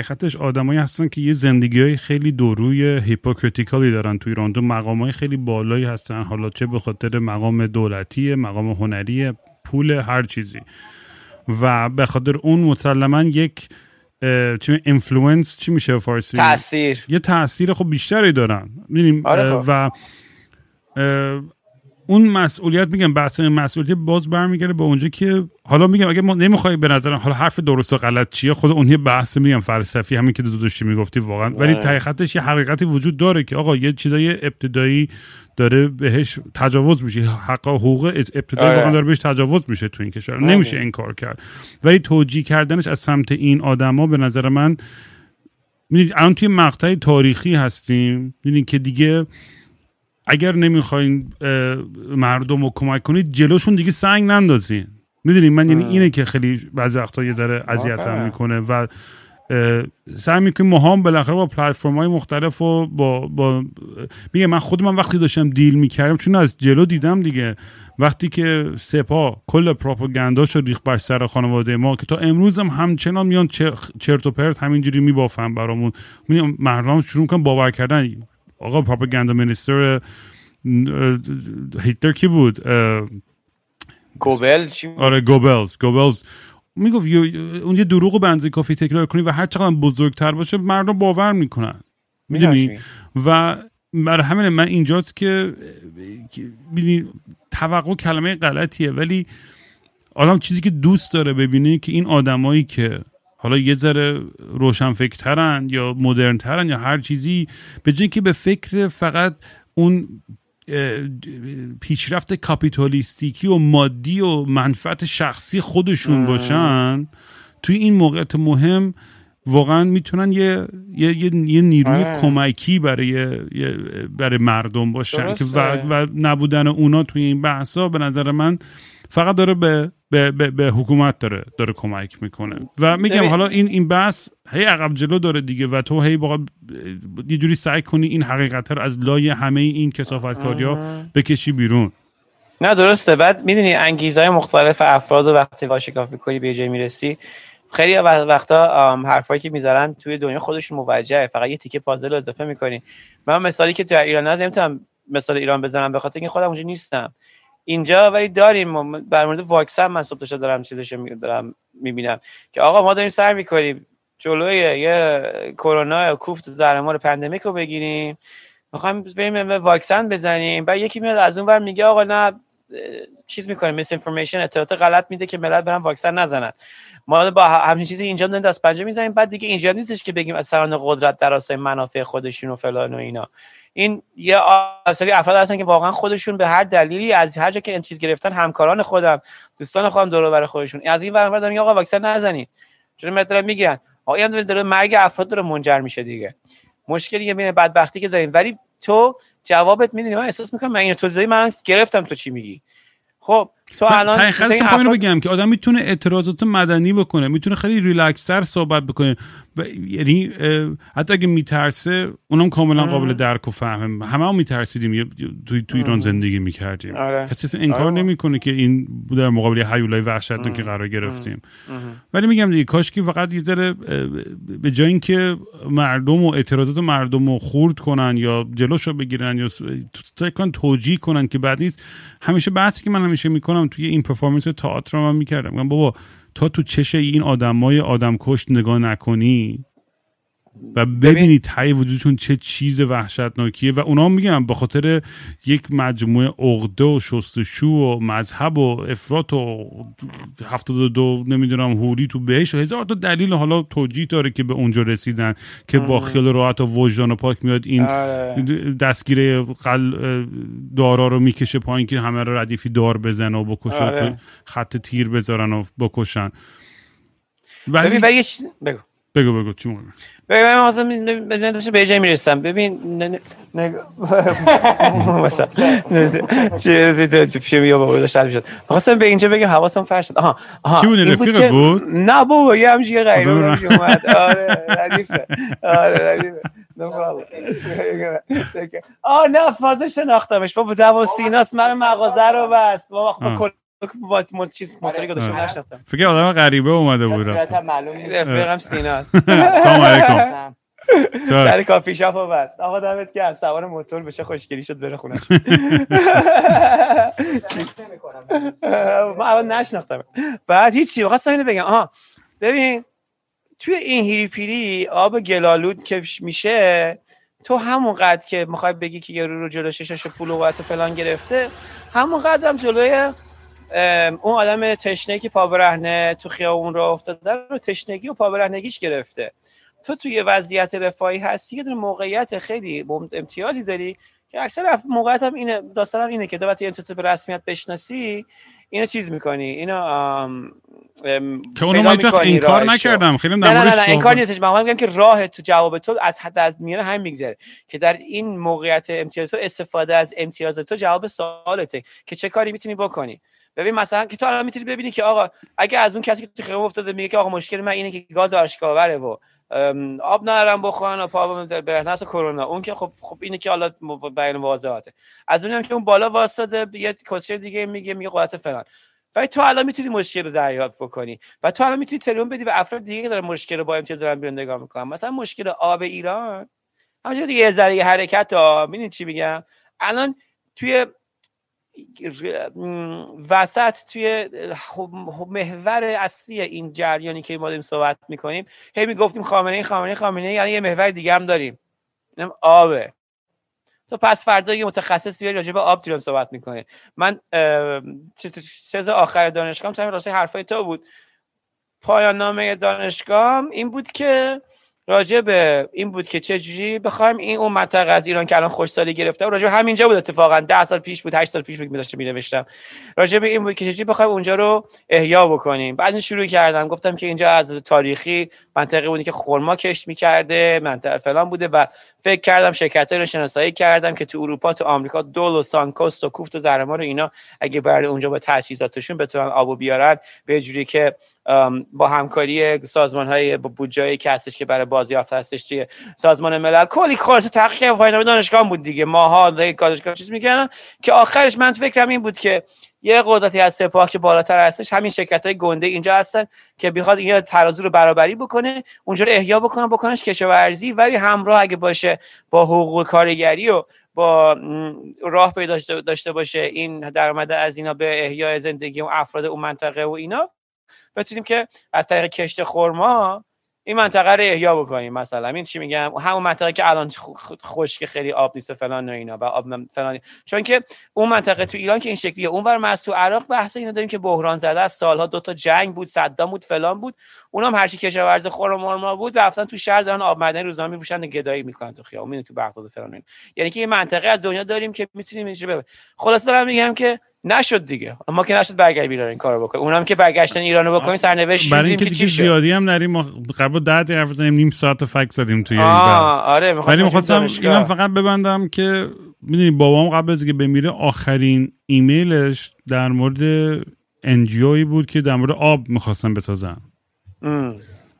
خطش آدمایی هستن که یه زندگی های خیلی دوروی hypocritical ی دارن تو ایران. تو مقام های خیلی بالایی هستن. حالا چه به خاطر مقام دولتی مقام هنری پول هر چیزی. و به خاطر اون مسلما یک چی influence چی میشه فارسی؟ تاثیر یه تاثیر خب بیشتری دارن. آره خب. و اون مسئولیت میگم بحث مسئولیت باز برمیگرده به اونجا که حالا میگم اگه ما نمی‌خوای به نظرم حالا حرف درست و غلط چیه خود اون یه بحث میگم فلسفی همین که دو داشتی می‌گفتی واقعا. ولی خطش یه حقیقتی وجود داره که آقا یه چیزای ابتدایی داره بهش تجاوز میشه. حق و حقوق ابتدایی آره. واقعا داره بهش تجاوز میشه تو این کشور. آره. نمیشه انکار کرد. ولی توجیه کردنش از سمت این آدما به نظر من می‌دونید الان توی مقطع تاریخی هستیم می‌دونید که دیگه اگر نمی‌خواین مردم رو کمک کنید جلوشون دیگه سنگ نندازین. می‌دونید من یعنی. اینه که خیلی بعضی وقتا یه ذره اذیتم. می‌کنه و سعی می‌کنیم ما هم بالاخره با پلتفرم های مختلف و با, با میگه من خود من وقتی داشتم دیل می‌کردم چون از جلو دیدم دیگه. وقتی که سپاه کل پروپاگانداشو ریخ بر سر خانواده ما که تا امروز هم همچنان میان چر- چرت و پرت همینجوری میبافن برامون. می‌بینی مردم شروع می‌کنن باور کردن. آقا پروپاگاندا مینیستر هیتلر کی بود؟ گوبل چی آره گوبلز گوبلز. می‌گفت اون یه دروغ اندازه کافی تکرار کنی و هر چقدر بزرگتر باشه مردم باور می‌کنن. می‌دونی؟ و برای همین من اینجاست که ببینی توقع کلمه غلطیه ولی آدم چیزی که دوست داره ببینه که این آدمایی که حالا یه ذره روشنفکرترن یا مدرنترن یا هر چیزی به جای که به فکر فقط اون پیشرفت کاپیتالیستیکی و مادی و منفعت شخصی خودشون. باشن توی این موقعیت مهم واقعا می‌تونن یه یه, یه, یه نیروی آره. کمکی برای یه- برای مردم باشن که و. و نبودن اونا توی این بحثا به نظر من فقط داره به به, به, به حکومت داره داره کمک می‌کنه. و میگم حالا این این بحث هی عقب جلو داره دیگه و تو هی باید یه جوری سعی کنی این حقیقت رو از لای همه این کسافتکاری ها بکشی بیرون. نه درسته. بعد می‌دونی انگیزه های مختلف افراد و وقتی واشکافی کنی به جای می‌رسی خیلی وق- وقتا حرفایی که می‌ذارن توی دنیا خودشون موجهه. فقط یه تیکه پازل اضافه می‌کنی. من مثالی که در ایران نمی‌تونم مثال ایران بزنم به خاطر اینکه خودم اونجا نیستم. اینجا ولی داریم. در مورد واکسن من صبح شب دارم چیزش دارم می‌بینم. که آقا ما داریم سعی می‌کنیم جلوی یه کرونا کوفت زهرمار پندمیک رو بگیریم. می‌خوایم بریم واکسن بزنیم. بعد یکی میاد از اون ور میگه آقا نه چیز می‌کنه میس اطلاعات غلط میده که ملت برن واکسن نزنن. ما با همچین چیزی اینجا داریم دست پنجه می‌زنیم. بعد دیگه اینجا نیستش که بگیم از سران قدرت در راستای منافع خودشون و فلان و اینا. این یه اصلی افراد هستن که واقعا خودشون به هر دلیلی از هر جا که این چیز گرفتن همکاران خودم دوستان خودم دور و بر خودشون. از این ور دارن آقا واکسن نزنید چون مثلا میگن آقا این داره مرگ افراد داره منجر میشه دیگه. مشکلی که بین بدبختی که داریم. ولی تو جوابت می‌دونی. من احساس می‌کنم من این توضیحی من گرفتم تو چی میگی؟ خب تو الان افراد- بگم که آدم می‌تونه اعتراضات مدنی بکنه می‌تونه خیلی ریلکسر صحبت بکنه. و یعنی حتی اگه میترسه اونم کاملا قابل درک و فهمه همه هم میترسیدیم. توی تو ایران زندگی می‌کردیم. آره. کسی اصلا انکار آره. نمی‌کنه که این در مقابل یه هیولای وحشتناک قرار گرفتیم. ولی میگم دیگه کاش که فقط یه ذره به جای اینکه مردم و اعتراضات مردم رو خورد کنن یا جلوشو بگیرن یا کنن توجیه کنن که بعد نیست. همیشه بحثی که من همیشه می‌کنم توی این پرفورمنس تئاتر رو من می‌کردم. میگم بابا تا تو چش این آدمای آدم کشت نگاه نکنی. و ببینی ته وجودشون چه چیز وحشتناکیه و اونا هم میگم به خاطر یک مجموعه عقده و شستشو و مذهب و افراط و هفتاد دو نمی‌دونم هوری تو بهش و هزار تا دلیل حالا توجیه داره که به اونجا رسیدن که با خیال راحت و وجدان و پاک میاد این آره. دستگیره قل دارا رو می‌کشه پایین که همه رو ردیفی دار بزن و بکشه و آره. خط تیر بذارن و بکشن ولی بگو بگو بگو چی؟ ببین من می- داشتم به یه جایی می‌رسم ببین مثلا چه چه بیا بابا داشت می‌شد. خواستم به اینجا بگم حواسم فرش شد آها آها کی بود؟ بود؟ نه بابا یه همچین یه غریبه اومد آره ردیفه آره ردیفه. آه نه فازه شناختمش بابا دوا سیناست من مغازه رو بست بابا. با با چیز موتوری گذاشتم آره. نشناختم. فکر آدم غریبه اومده بود صورتم رفت معلوم نیست. رفیقم سیناست. سلام علیکم؟ در کافی شاپ رو بست آقا دمت گرم. سوار موتور بشه خوشگلی شد بره خونش من اول نشناختم. بعد هیچی خواستم اینو بگم. آها. ببین توی این هیری پیری آب گلالود که میشه. تو همون قد که می‌خوای بگی که یه رو رو جلو ششش پول و فلان گرفته همون قد هم جلوی اون آدم تشنه که پا برهنه تو خیابون رو افتاده رو تشنگی و پا برهنگیش گرفته. تو توی وضعیت رفاهی هستی یه موقعیت خیلی امتیازی داری که اکثر موقعیت هم اینه داستان هم اینه که وقتی امتیاز به رسمیت بشناسی اینو چیز می‌کنی. اینو ام، که اونو ما انکار راهشو. نکردم. خیلی نه نه نه, این کار نیستش من میگم که راه تو جواب تو از حد از میانه هم میگذره که در این موقعیت امتیاز تو استفاده از امتیاز تو جواب سوالته که چه کاری می‌تونی بکنی. ببین مثلا که تو الان می‌تونی ببینی که آقا اگه از اون کسی که تو خیابون افتاده میگه که آقا مشکل من اینه که گاز آشکاوره و آب ندارم بخورن و پا برهنه است کرونا. اون که خب خب اینه که حالا بیان واضحاته. از اونم که اون بالا واسطه یه کوچر دیگه میگه میگه قدرت فلان. ولی تو الان می‌تونی مشکل رو دریافت بکنی و تو الان می‌تونی تلفن بدی به افراد دیگه که دارن مشکل رو با امتیاز دارن بیرون نگاه می‌کنن. مثلا مشکل آب ایران. همونجوری یه ذره حرکت ها. می‌دونی چی میگم؟ الان توی وسط توی محور اصلی این جریانی که ما داریم صحبت می‌کنیم هی می‌گفتیم خامنه ای خامنه ای خامنه ای یعنی یه محور دیگه هم داریم اینم آبه تو پس فردا یه متخصص بیاری راجع به آب تیران صحبت می‌کنه من چیز آخر دانشگاه هم راستی حرفای تو بود پایان نامه دانشگاه این بود که راجع به این بود که چجوری بخوایم این اون منطقه از ایران که الان خوشسالی گرفته راجع به همینجا بود اتفاقا. ده سال پیش بود 8 سال پیش بود می نوشتم راجع به این بود که چجوری بخوایم اونجا رو احیا بکنیم. بعد شروع کردم. گفتم که اینجا از تاریخی منطقه بودی که خرما کشت می‌کرده منطقه فلان بوده و فکر کردم شرکت رو شناسایی کردم که تو اروپا تو آمریکا دول و سانکوست و کوفت و زرما رو اینا اگه برای اونجا با تجهیزاتشون بتونن آبو بیارن به جوری که با همکاری سازمان های با بودجه که هستش که برای بازیافت هستش توی سازمان ملل. کلی خالص تحقیق پایان دانشگاه بود دیگه. ماها دانشگاه چیز می‌کنن که آخرش من فکرم این بود که یه قدرتی از سپاه که بالاتر هستش همین شرکت های گنده اینجا هستن که بخواد این ترازو رو برابری بکنه اونجا رو احیا بکنه بکنش کشاورزی. ولی همراه اگه باشه با حقوق کارگری و با راه پیدا داشته باشه این درآمد از اینا به احیای زندگی و افراد اون منطقه و اینا بتونیم که از طریق کشت خرما این منطقه رو احیا بکنیم مثلا. این چی میگم؟ همون منطقه که الان خشک خیلی آب نیست و فلان و اینا و آب فلان چون که اون منطقه تو ایران که این شکلیه. اونور ما تو عراق بحث اینا داریم که بحران زده از سالها دو تا جنگ بود صدام بود فلان بود. اونم هرچی کشاورز خور و بود رفتن تو شهر دارن آب معدنی روزنامه میپوشن گدایی می‌کنن تو خیابون تو بغداد فلان یعنی که یه منطقه از دنیا داریم که می‌تونیم اینجا خلاص دارم میگم که نشد دیگه. ما که نشد برگردیم ایران این کارو بکنیم. اونم که برگشتن ایرانو بکنیم سرنوشت برای اینکه دیگه زیادی هم نریم. ما قبل 10 دقیقه حرف زدیم نیم ساعت فک زدیم توی آره ولی می‌خواستم اینم فقط ببندم که می‌دونی بابام قبل از اینکه بمیره آخرین ایمیلش در مورد انجیوی بود که در مورد آب می‌خواستن بسازن.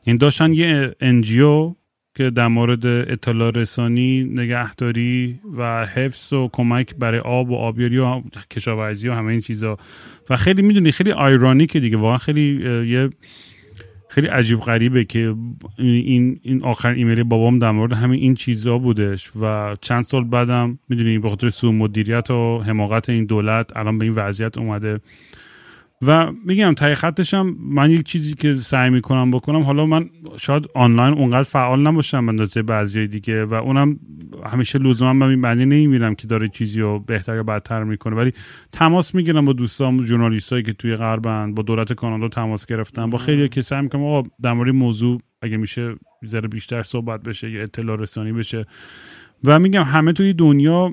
این داشتن یه انجیو که در مورد اطلاع رسانی نگهداری و حفظ و کمک برای آب و آبیاری و کشاورزی و همه این چیزا. و خیلی می‌دونی خیلی آیرانیکه دیگه واقعا خیلی یه خیلی عجیب غریبه که این این آخر ایمیل بابام در مورد همین این چیزا بودش. و چند سال بعدم می‌دونی به خاطر سوء مدیریت و حماقت این دولت الان به این وضعیت اومده. و میگم تای خطش هم من یک چیزی که سعی می‌کنم بکنم حالا من شاید آنلاین اونقدر فعال نباشم اندازه بعضی دیگه و اونم همیشه لزوما من معنی نمی‌بینم که داره چیزی رو بهتر یا بدتر می‌کنه. ولی تماس می‌گیرم با دوستان ژورنالیستایی که توی غربن با دولت کانادا تماس گرفتم با خیلی که سعی می‌کنم آقا در مورد موضوع اگه میشه ذره بیشتر صحبت بشه یا اطلاع رسانی بشه. و میگم همه توی دنیا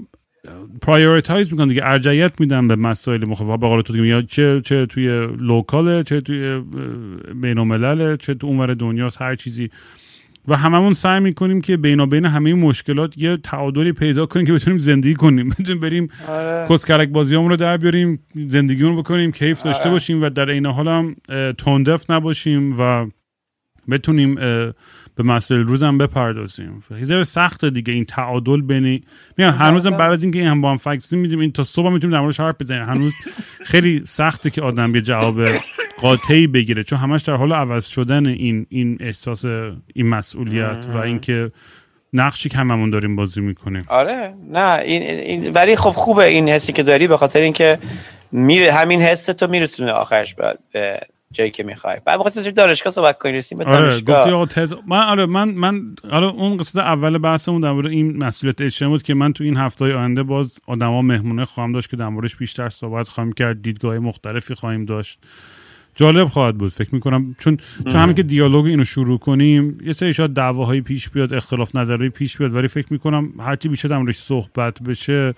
prioritize می‌کنن دیگه ارجحیت میدن به مسائل مختلف به قول تو یا چه چه توی local ه چه توی بین چه تو اونور دنیاست هر چیزی و هممون سعی می‌کنیم که بینا بین همه مشکلات یه تعادلی پیدا کنیم که بتونیم زندگی کنیم بتونیم بریم آره. کسکلک بازیامون رو در بیاریم زندگیمون بکنیم کیف داشته آره. باشیم و در این حال هم تندف نباشیم و بتونیم به مسائل روزم بپردازیم. خیلی سخته دیگه این تعادل بین میگم هنوزم بعد از اینکه این هم با هم فکس میدیم این تا صبح می‌تونیم در موردش حرف بزنیم. هنوز خیلی سخته که آدم یه جواب قاطعی بگیره چون همش در حال عوض شدن این این احساس این مسئولیت و اینکه نقشی که هممون داریم بازی می‌کنیم. آره. نه این, این ولی خب خوبه این حسی که داری به خاطر اینکه میره همین حس تو میرسونه آخرش به جایی که می‌خوای. بعد بخواستیم دانشگاه صحبت کنیم رسیم به آره گفتی آقا تز... من آره من من آره اون قصد اول بحثمون در مورد این مسئولیت اجتماعی بود که من تو این هفته های آینده باز آدما مهمونه خواهم داشت که در موردش بیشتر صحبت خواهم کرد دیدگاه مختلفی خواهیم داشت. جالب خواهد بود فکر می‌کنم. چون چون همین که دیالوگ اینو شروع کنیم یه سری شاید دعواهایی پیش بیاد اختلاف نظری پیش بیاد ولی فکر می‌کنم هرچی بیشتر در موردش صحبت بشه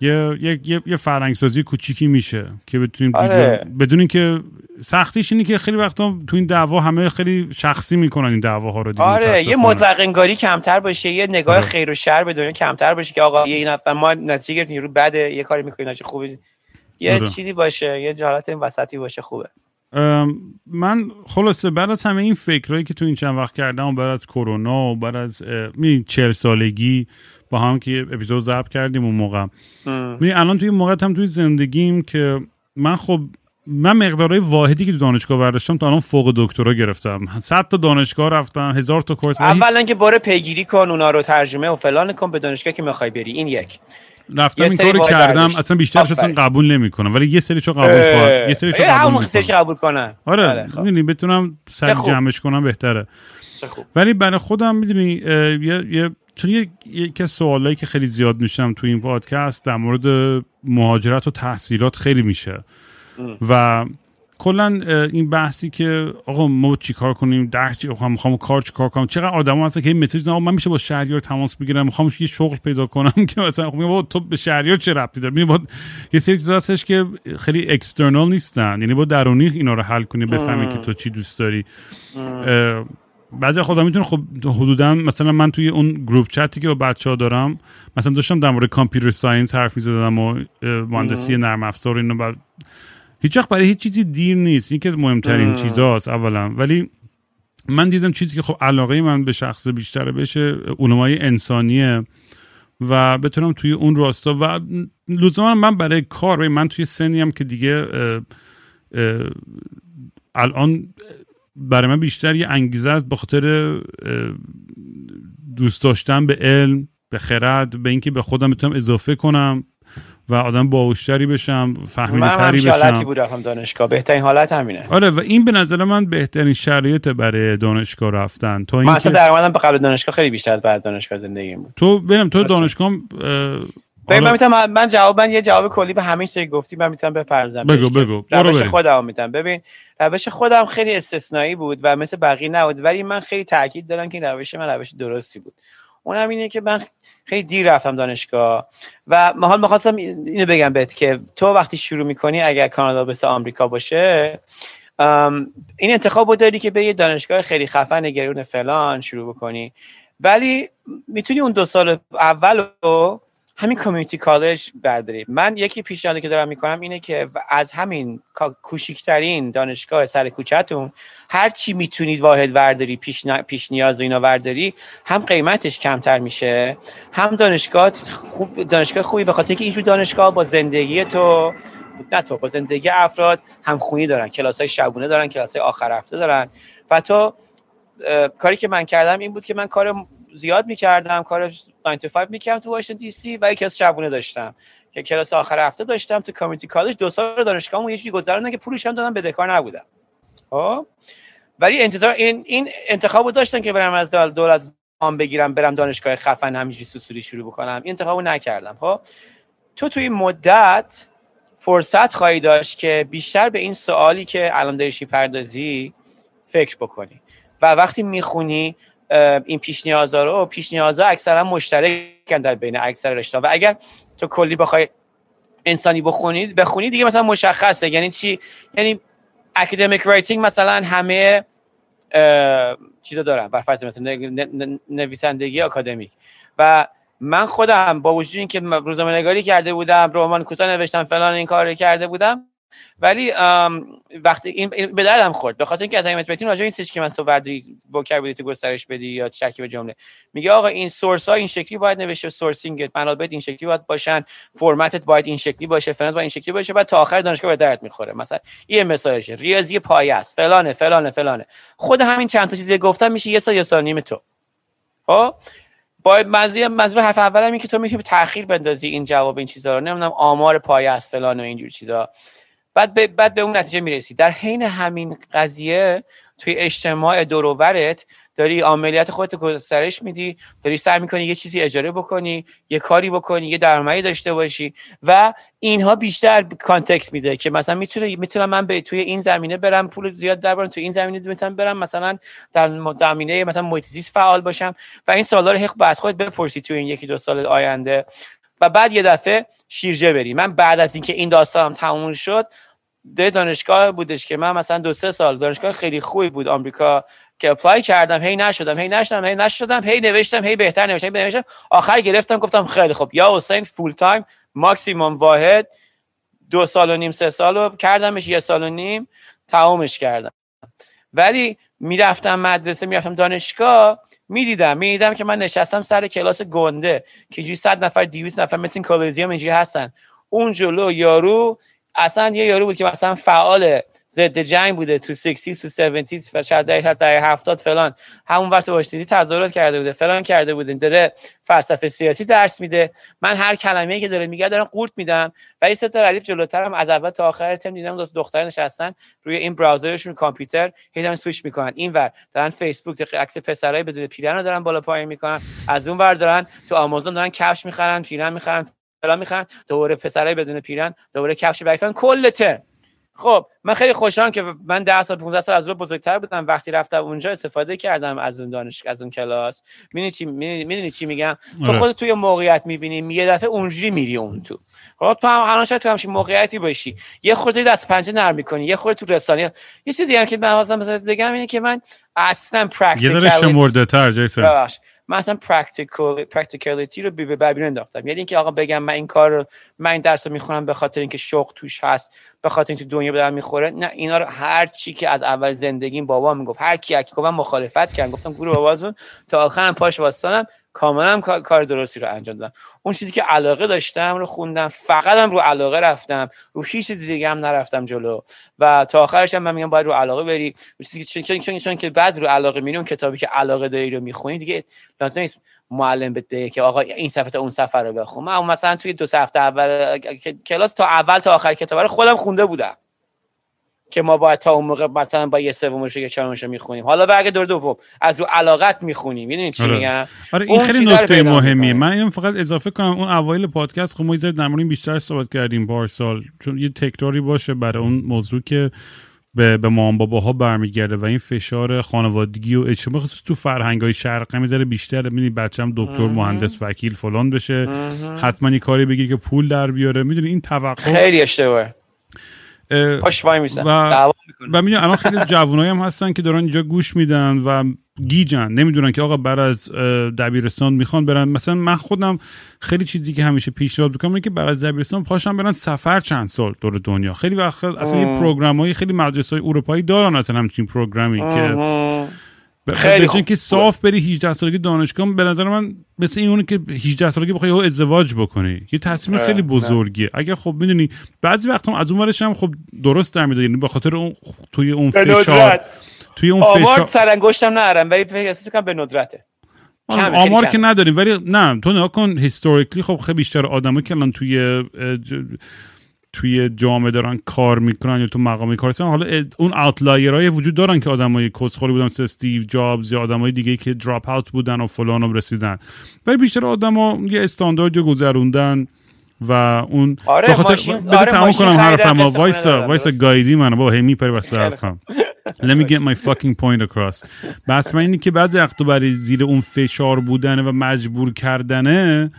یه یه یه, یه فرنگسازی کوچیکی میشه که بتونیم آره. بدون اینکه سختیش اینه که خیلی وقتا تو این دعوا همه خیلی شخصی می‌کنن این دعواها رو دیگه آره یه مطلق انگاری کمتر باشه یه نگاه آره. خیر و شر به دنیا کمتر باشه که آقا یه این ما نتیجه گرفتیم رو بده یه کاری می‌کنیم چه خوبه یه آره. چیزی باشه یه جالت وسطی باشه خوبه من خلاصه بعد از همه این فکرهایی که تو این چند وقت کردم بعد از کرونا و بعد از می چهل سالگی با هم که اپیزود ضبط کردیم اون موقع. می الان توی موقع هم توی زندگیم که من خب من مقدارهای واحدی که تو دانشگاه برداشتم تا الان فوق دکترا گرفتم. 100 تا دانشگاه رفتم هزار تا کورس. اولا که باره پیگیری کن اونا رو ترجمه و فلان کن به دانشگاه که می‌خوای بری. این یک. رفتم این کارو کردم اصلا بیشترش اصلا قبول نمی‌کنم. ولی یه سری چو قبول کنم یه سری چو قبول قبول کنن. آره بله، خب. می‌دونی بتونم سر جمعش کنم بهتره. ولی برای خودم می‌دونی یه, یه چون یکی از سوالایی که خیلی زیاد میشم تو این پادکست در مورد مهاجرت و تحصیلات خیلی میشه. و کلا این بحثی که آقا ما چیکار کنیم؟ درسی می‌خوام می‌خوام کار چیکار کنم؟ چقدر آدما هستن که این مسیج من میشه با شهریار تماس بگیرم می‌خوام یه شغل پیدا کنم که مثلا خب تو به شهریار چه ربطی داره؟ با یه سری چیزا هستش که خیلی اکسترنال نیستن. یعنی با درونی اینا رو حل کنی بفهمی که تو چی دوست داری. بعضی خدا می‌تونه خب حدودا مثلا من توی اون group chat ی که با بچه ها دارم مثلا داشتم در مورد computer science حرف می‌زدم و مهندسی نرم افزار اینو بعد هیچ وقت برای هیچ چیزی دیر نیست. این که مهمترین چیزاست اولا. ولی من دیدم چیزی که خب علاقه من به شخص بیشتره بشه علومای انسانیه و بتونم توی اون راستا و لزوما من برای کار من توی سنی هم که دیگه الان برای من بیشتر یه انگیزه است به خاطر دوست داشتن به علم به خرد به اینکه به خودم بتونم اضافه کنم و آدم باوشتری بشم فهمیده تری بشم. حالتی بود رفتم دانشگاه. بهترین حالت همینه. آره و این به نظر من بهترین شرایط برای دانشگاه رفتن. تو من اصلا درآمدم به قبل دانشگاه خیلی بیشتر از بعد دانشگاه زندگی بود. تو ببینم تو دانشگاه ببین من می‌تونم من جواب من یه جواب کلی به همین چیزی گفتی من می‌تونم بپردازم بگو بگو. روش خودم می‌تونم ببین روش خودم خیلی استثنایی بود و مثل بقیه نبود ولی من خیلی تاکید دارم که این روش من روش درستی بود. اونم اینه که من خیلی دیر رفتم دانشگاه و حال می‌خواستم اینو بگم بهت که تو وقتی شروع می‌کنی اگر کانادا مثل آمریکا باشه این انتخاب داری که به یه دانشگاه خیلی خفن گرون فلان شروع بکنی. ولی می‌تونی اون دو سال اول رو همین کمیونیتی کالج برداریم. من یکی پیشنهادی که دارم می‌کنم اینه که از همین کوچیکترین دانشگاه سر کوچهتون هر چی می‌تونید واحد ورداری پیش, پیش نیاز و اینا ورداری هم قیمتش کمتر میشه. هم دانشگاه خوب دانشگاه خوبی به خاطر که اینجور دانشگاه با زندگی تو نه تو با زندگی افراد هم خونی دارن کلاس های شبونه دارن کلاس های آخر هفته دارن. و تو کاری که من کردم این بود که من کار زیاد می‌کردم کار 95 می‌کردم تو واشنگتن دی سی و یک از شبونه داشتم که کلاس آخر هفته داشتم تو کامیونیتی کالج. دو سال دانشگاهمو یه جوری گذروندن که پولش هم دادم بدهکار نبودم. خب؟ ولی انتظار این این انتخابو داشتن که برم از دولت وام بگیرم برم دانشگاه خفن همینجوری سوسوری شروع بکنم. این انتخابو نکردم. خب؟ تو توی مدت فرصت خواهی داشت که بیشتر به این سوالی که الان داریشی پردازی فکر بکنی. و وقتی می‌خونی این پیش نیازا رو پیش نیازا اکثرا مشترکن در بین اکثر رشته و اگر تو کلی بخوای انسانی بخونید بخونی دیگه مثلا مشخصه. یعنی چی؟ یعنی اکادمیک رایتینگ مثلا همه چیزا دارن. بر فرض مثلا نویسندگی اکادمیک و من خودم با وجود اینکه روزنامه نگاری کرده بودم رمان کوتاه نوشتم فلان این کار کرده بودم ولی وقتی این به دردم خورد. به خاطر اینکه از بتین راجع این که من تو وردی بودی تو گسترش بدی یا به جمله. میگه آقا این سورس ها این شکلی باید نوشته سورسینگ منابع این شکلی باید باشن فرمتت باید این شکلی باشه فلان باید این شکلی باشه بعد تا آخر دانشگاه به درد می‌خوره. مثلا این مثالشه ریاضی پایه است فلانه فلانه فلانه. خود همین چند تا چیزی گفتم میشه یه سال یا سال نیم تو. خب؟ با مزه مزه حرف اولم که تو میشه تاخیر بندازی این جواب این چیزا رو. نمی‌دونم آمار پایه است فلان و اینجور چیزا. بعد به, بعد به اون نتیجه می‌رسی. در حین همین قضیه توی اجتماع دوروورت داری عملیات خودت گسترش میدی داری سعی می‌کنی یه چیزی اجاره بکنی یه کاری بکنی یه درآمدی داشته باشی و اینها بیشتر کانتکست میده که مثلا می‌تونه می‌تونم من به توی این زمینه برم پول زیاد در توی این زمینه می‌تونم برم مثلا در زمینه مثلا محیط فعال باشم و این سوالا رو حق از خودت بپرسی توی این یکی دو سال آینده. و بعد یه دفعه شیرجه بری. من بعد از اینکه این داستانم تموم شد ده دانشگاه بودش که من مثلا دو سه سال دانشگاه خیلی خوبی بود آمریکا که apply کردم هی نشدم هی نشدم هی نشدم هی نوشتم هی بهتر نوشتم هی نوشتم. آخر گرفتم گفتم خیلی خوب. یا حسین full-time maximum واحد. دو سال و نیم سه سال رو کردمش یه سال و نیم تمامش کردم. ولی می‌رفتم مدرسه می‌رفتم دانشگاه می‌دیدم می‌دیدم که من نشستم سر کلاس گنده که جوی صد نفر 200 نفر مثل این Colosseum اینجوری هستن. اون جلو یارو اصلا یه یارو بود که مثلا فعال ضد جنگ بوده تو 60 تو 70 و شاید در در 70 فلان. همون وقت واشتینی تظاهرات کرده بوده فلان کرده بوده. داره فلسفه سیاسی درس میده. من هر کلمه‌ای که داره میگه دارم قورت میدم. و این سه تا ردیف جلوترم از اول تا آخر تم دیدم دو دختر نشستن روی این براوزرشون کامپیوتر هی سویچ می‌کنن. اینور دارن فیسبوک عکس پسرای بدون پیرن رو دارن بالا پایین می‌کنن. از اون ور دارن تو آمازون دارن کفش می‌خرن پیرن می‌خرن فلان می‌خرن. دوباره پسرای بدون پیرن دوباره کفش برگردن کل ترم. خب من خیلی خوشحالم که من 10 سال 15 سال از رو بزرگتر بودم. وقتی رفتم اونجا استفاده کردم از اون دانش از اون کلاس. می‌دونی چی می‌دونی چی میگم؟ تو آره. خودت توی موقعیت می‌بینی یه دفعه اونجوری میری اون تو. خب تو هم الان شاید تو همچین موقعیتی باشی. یه خورده دست پنجه نرم می‌کنی یه خورده تو رسانه. یه چیزی دیگه که من واسه بگم اینه که من اصلا یه ذره practical شمرده تر جیسون. من اصلا practical practicality رو به ببین انداختم. یعنی اینکه آقا بگم من این کار رو من این درس رو می‌خونم به خاطر اینکه شوق توش هست به خاطر اینکه دنیا به دردم می‌خوره. نه اینا رو هر چی که از اول زندگیم بابا می‌گفت هر کی کی گفتم مخالفت کردم. گفتم گور باباتون تا آخرم پاش واستادم کاملا کار درستی رو انجام دادم. اون چیزی که علاقه داشتم رو خوندم فقط هم رو علاقه رفتم رو هیچ چیز دیگه هم نرفتم جلو. و تا آخرش هم من میگم باید رو علاقه بری. چیزی که چون, چون, چون که بعد رو علاقه میری اون کتابی که علاقه داری رو می‌خونی دیگه لازم نیست معلم بده که آقا این صفحه تا اون صفحه رو بخون. من مثلا توی دو هفته اول کلاس تا اول تا آخر کتاب رو خودم خونده بودم. که ما باید تا اون موقع مثلا با یه سومش یا چهارمش می‌خونیم. حالا برگ دور دوم از رو علاقت می‌خونیم. می‌دونید چی آره. میگم؟ آره این خیلی نکته مهمیه. من اینو فقط اضافه کنم. اون اوایل پادکست خب ما یه در مورد بیشتر صحبت کردیم پارسال چون یه تکراری باشه برای اون موضوع که به به مام باباها برمیگرده و این فشار خانوادگی و اجتماعی خصوص تو فرهنگ های شرقی یه ذره بیشتر می‌دونی بچم دکتر مهندس وکیل فلان بشه. حتما یه کاری بگیر که پول در بیاره. می‌دونی این توقع خیلی اشتباهه. اه، پاش وای میسن و- و می‌دونی الان خیلی جوانایی هم هستن که دارن اینجا گوش میدن و گیجن. نمی‌دونن که آقا بعد از دبیرستان می‌خوان برن. مثلا من خودم خیلی چیزی که همیشه پیشنهاد می‌کنم اینه که بعد از دبیرستان پاشن برن سفر چند سال دور دنیا. خیلی وقت اصلا یه پروگرام خیلی مدرسه های اروپایی دارن اصلا همچین پروگرامی که خیلی خوب. که صاف بری 18 سالگی دانشگاه به نظر من مثل این اونه که 18 سالگی بخوای ازدواج بکنی یه تصمیم خیلی. بزرگیه اگه خب می‌دونی بعضی وقتا از اون ورش هم خب درست در میاد یعنی به خاطر اون توی اون فشار توی اون آمار فشار سرانگشتم نرم ولی فکر احساس کنم به ندرته خیلی آمار. که نداریم ولی نه تو نگاه کن هیستوریکلی خب خیلی بیشتر آدمایی که الان توی توی جامعه دارن کار می‌کنن یا تو مقامی کار هستن حالا اون اوتلایرهای وجود دارن که آدمای کسخوری بودن مثل استیو جابز یا آدمای دیگه که دراپ اوت بودن و فلان رسیدن. ولی بیشتر آدما یه استاندارد رو گذروندن و اون آره، ماشین- بذار آره، تمام کنم حرفم وایسا وایسا. گایدی من بابا هی میپری واسه حرفم. Let me get my fucking point across. بس من اینی که بعضی وقتا برای زیر اون فشار بودنه و مجبور کردنه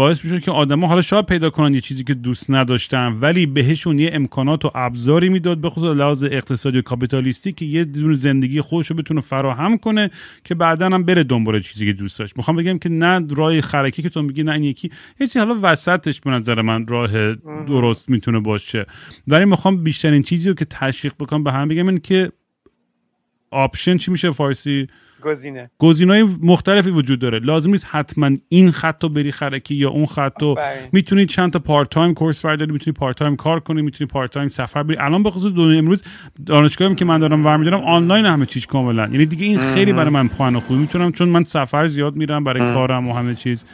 باعث میشه که آدما حالا شاید پیدا کنن یه چیزی که دوست نداشتن ولی بهشون یه امکانات و ابزاری می‌داد به خصوص لحاظ اقتصادی و کاپیتالیستی که یه دونه زندگی خودش رو بتونه فراهم کنه که بعدا هم بره دنبال چیزی که دوست داشت. می‌خوام بگم که نه راه خرکی که تو میگی نه این یکی. یه چیزی حالا وسطش به نظر من راه درست می‌تونه باشه. ولی می‌خوام بیشترین چیزی رو که تشویق بکنم به هم بگم این که option چی میشه فارسی؟ گزینه. گزینه‌های مختلفی وجود داره. لازم نیست حتما این خط رو بری خرکی یا اون خط رو. آفرین. می‌تونی چند تا part-time course برداری می‌تونی part-time کار کنی می‌تونی part-time سفر بری. الان به خصوص دنیا امروز دانشگاهی که من دارم برمیدارم آنلاین همه چیز کاملا. یعنی دیگه این خیلی برای من پوان خوبی. می‌تونم چون من سفر زیاد میرم برای کارم و همه چیز.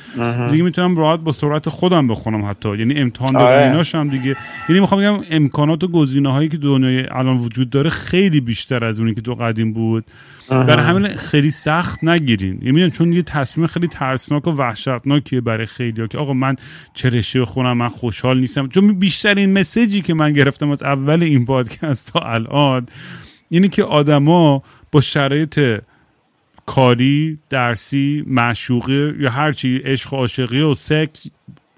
دیگه می‌تونم راحت با سرعت خودم بخونم حتی. یعنی امتحان آره. هم دیگه. یعنی می‌خوام بگم امکانات و گزینه هایی که دنیای الان وجود داره خیلی بیشتر از اونی که تو قدیم بود. در همین خیلی سخت نگیرین یعنی می‌دونی چون یه تصمیم خیلی ترسناک و وحشتناکیه برای خیلی که آقا من چه رشته بخونم من خوشحال نیستم چون بیشترین مسیجی که من گرفتم از اول این پادکست تا الان اینه که آدما با شرایط کاری درسی معشوقی یا هرچی عشق و عاشقی و سکس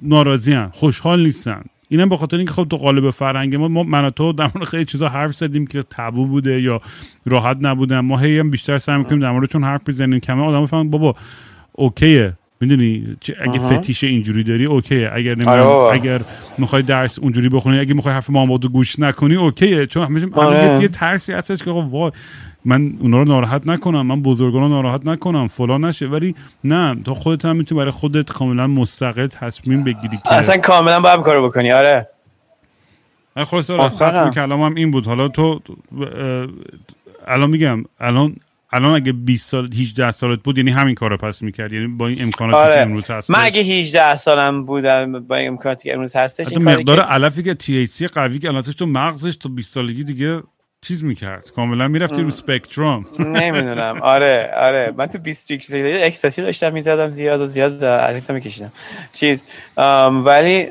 ناراضی هن. خوشحال نیستن اینم به خاطر اینکه خب تو قالب فرهنگ ما ما من و تو در مورد خیلی چیزا حرف زدیم که تبو بوده یا راحت نبودن ما هی هم بیشتر سعی می‌کنیم در موردشون حرف بزنیم. کمه آدم فهمن بابا اوکیه. می‌دونی اگه آها. فتیش اینجوری داری اوکیه اگر آره نمی‌دونم. اگر می‌خوای درس اونجوری بخونی اگه می‌خوای حرف مامادو گوش نکنی اوکیه چون همیشه آره. همه یه ترسی هستش که آقا وای من اونا رو ناراحت نکنم من بزرگان رو ناراحت نکنم فلان نشه ولی نه تو خودت هم می‌تونی برای خودت کاملا مستقل تصمیم بگیری که اصلا کاملا باید کارو بکنی آره من خلاصه آفرین. ختم کلامم این بود حالا تو الان میگم الان الان اگه 20 سال 18 سالت بود یعنی همین کارو پس می‌کرد یعنی با این امکاناتی که آره. امروز هست من اگه 18 سالم بودم با این امکاناتی که امروز هستش حتی این مقدار که- علفی که THC قوی که الان تو مغزش تا 20 سالگی دیگه چیز می‌کرد. کاملا می‌رفتی رو سپکتروم نمی‌دونم. آره آره. من تو 21 اکستاسی داشتم می‌زدم زیاد و زیاد علیفتا میکشیدم. چیز. ولی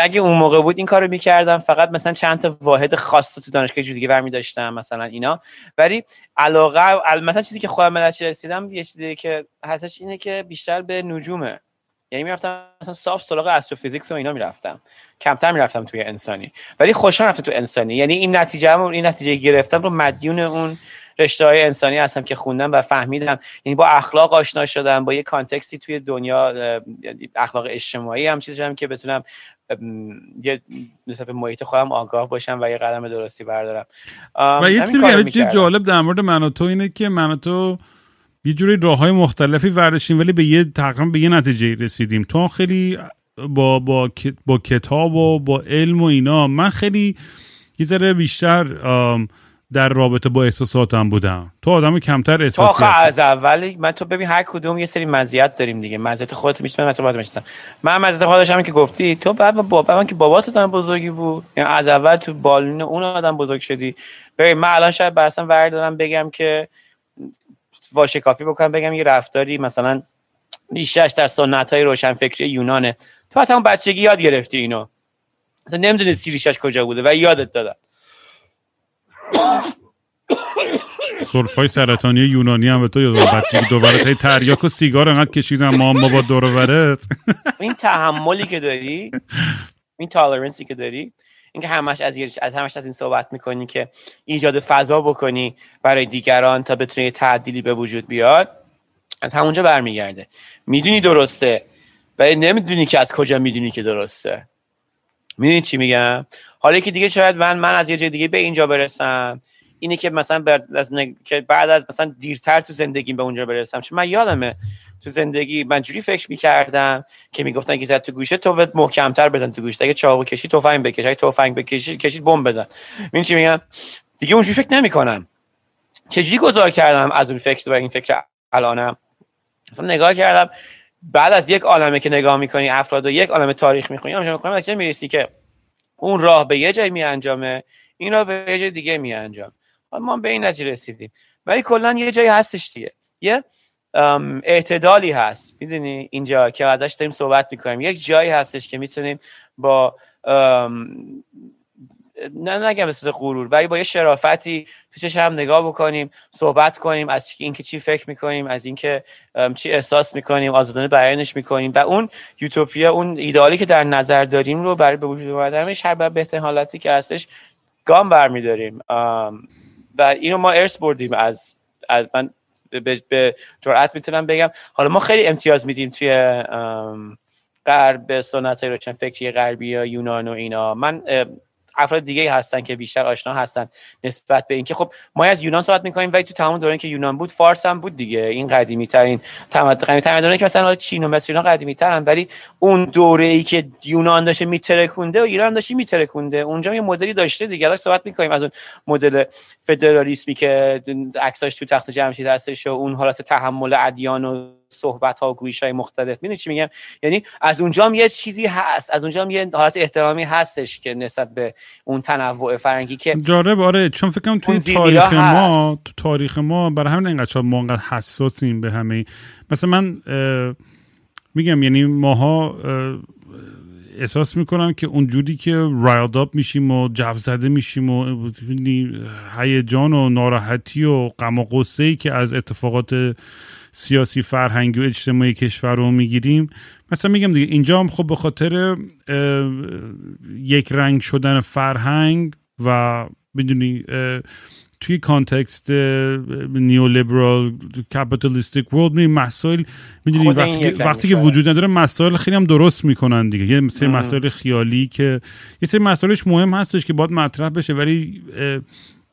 اگه اون موقع بود این کارو می‌کردم فقط مثلا چند تا واحد خاص تو دانشگاه دیگه برمی داشتم مثلا اینا. ولی علاقه مثلا چیزی که خودم رسیدم یه چیزی که هستش اینه که بیشتر به نجومه. یعنی می‌رفتم مثلا صاف سراغ استروفیزیکس و اینا می‌رفتم. کمتر می‌رفتم توی انسانی. ولی خوشحال رفتم تو انسانی. یعنی این نتیجه این نتیجه گرفتم رو مدیون اون رشته های انسانی هستم که خوندم و فهمیدم. یعنی با اخلاق آشنا شدم با یه کانتکستی توی دنیا اخلاق اجتماعی هم چیزی هم که بتونم یه نسبت محیط خودم آگاه باشم و یه قدم درستی بردارم. و یه چیز جالب در مورد من تو اینه که من تو یه جوری راه های مختلفی ورداشتیم ولی به یه تقریبا به یه نتیجه رسیدیم. تو خیلی با, با, با کتاب و با علم و اینا من خیلی یه ذره بیشتر در رابطه با احساساتم بودم. تو آدم کمتر احساسی تو از اول من تو ببین هر کدوم یه سری مزیت داریم دیگه. مزیت خودت میشه من مثلا من مزیت خودم که گفتی تو بعد بابا من که بابات آدم بزرگی بود. یعنی از اول تو بالون اون آدم بزرگ شدی. ببین من الان شاید برسم ور دارم بگم که واشه کافی بکنم بگم یه رفتاری مثلا بیشترش در سنت های روشنفکری یونانه. تو اصلا بچگی یاد گرفتی اینو. اصلا نمی‌دونی سیریشش کجا بوده و یادت دادن سرفای سرطانی یونانی هم به تو یادم. بچگی دوباره تای تریاک و سیگار انقدر کشیدم ما با دور این تحملی که داری این تالرنسی که داری اینکه همش از از همش از این صحبت می‌کنی که ایجاد فضا بکنی برای دیگران تا بتونه تعدیلی به وجود بیاد از همونجا برمیگرده. می‌دونی درسته؟ ولی نمی‌دونی که از کجا می‌دونی که درسته. می‌دونی چی میگم؟ حالا که دیگه شاید من من از یه جای دیگه به اینجا برسم. اینه که مثلا بعد از, که بعد از مثلا دیرتر تو زندگیم به اونجا برسم. چون من یادمه تو زندگی من جوری فکر می‌کردم که می‌گفتن که زد تو گوشه تو بهت محکمتر بزن تو گوشه اگه چاقو کشی تفنگ بکش اگه تفنگ بکشی کشید بمب بزن. ببین چی میگم دیگه اونجوری فکر نمی‌کنم چجوری گذار کردم از اون فکر و این فکر الانم؟ مثلا نگاه کردم بعد از یک عالمه که نگاه می‌کنی افراد و یک عالمه تاریخ می‌خونی همش می‌خونی چه می‌رسی که اون راه به یه جای میانجامه این راه به یه جای دیگه میانجام ما به این نتیجه رسیدیم. ولی کلا یه جایی هستش دیگه. یه اعتدالی هست. می‌دونی؟ اینجا که ازش داریم صحبت می‌کنیم. یک جایی هستش که می‌تونیم با نه نگم مثل غرور ولی با یه شرافتی تو چش هم نگاه بکنیم صحبت کنیم از اینکه چی فکر می‌کنیم از اینکه چی احساس می‌کنیم آزادانه بیانش می‌کنیم. و اون یوتوپیا اون ایدالی که در نظر داریم رو برای به وجود آوردنش هر بهترین حالتی که هستش گام برمیداریم. و اینو ما ارث بردیم از از من به, جرأت می‌تونم بگم. حالا ما خیلی امتیاز میدیم توی غرب سنت های روشن فکری غربی یا یونان و اینا. من افراد دیگه هستن که بیشتر آشنا هستن نسبت به اینکه خب ما از یونان صحبت می‌کنیم ولی تو تمام دورانی که یونان بود فارس هم بود دیگه. این قدیمی ترین تمدن که مثلا چین و مصر اینا قدیمی ترن ولی اون دوره ای که یونان داشته میترکونده و ایران داشته میترکونده. اونجا یه مدلی داشته دیگه. الان صحبت می‌کنیم از اون مدل فدرالیسمی که عکساش تو تخت جمشید هستش و اون حالت تحمل ادیان و صحبت ها و گویش های مختلف. می‌دونی چی میگم؟ یعنی از اونجا هم یه چیزی هست. از اونجا هم یه حالت احترامی هستش که نسبت به اون تنوع فرنگی که جالب آره. چون فکر کنم توی تاریخ ما تو تاریخ ما برای همین اینقدر ما انقدر حساسیم به همه مثلا من میگم یعنی ماها احساس می‌کنم که اونجوری که رایلد اپ میشیم و جو زده میشیم و هیجان و ناراحتی و غم و غصه ای که از اتفاقات سیاسی فرهنگی و اجتماعی کشور رو می‌گیریم. مثلا میگم دیگه اینجا هم خب به خاطر یک رنگ شدن فرهنگ و می‌دونی توی context neoliberal capitalistic world می مسائل می‌دونی وقتی, وقتی که وجود نداره مسائل خیلی هم درست می‌کنن دیگه. یه سری مسائل خیالی که یه سری مسائلش مهم هستش که باید مطرح بشه ولی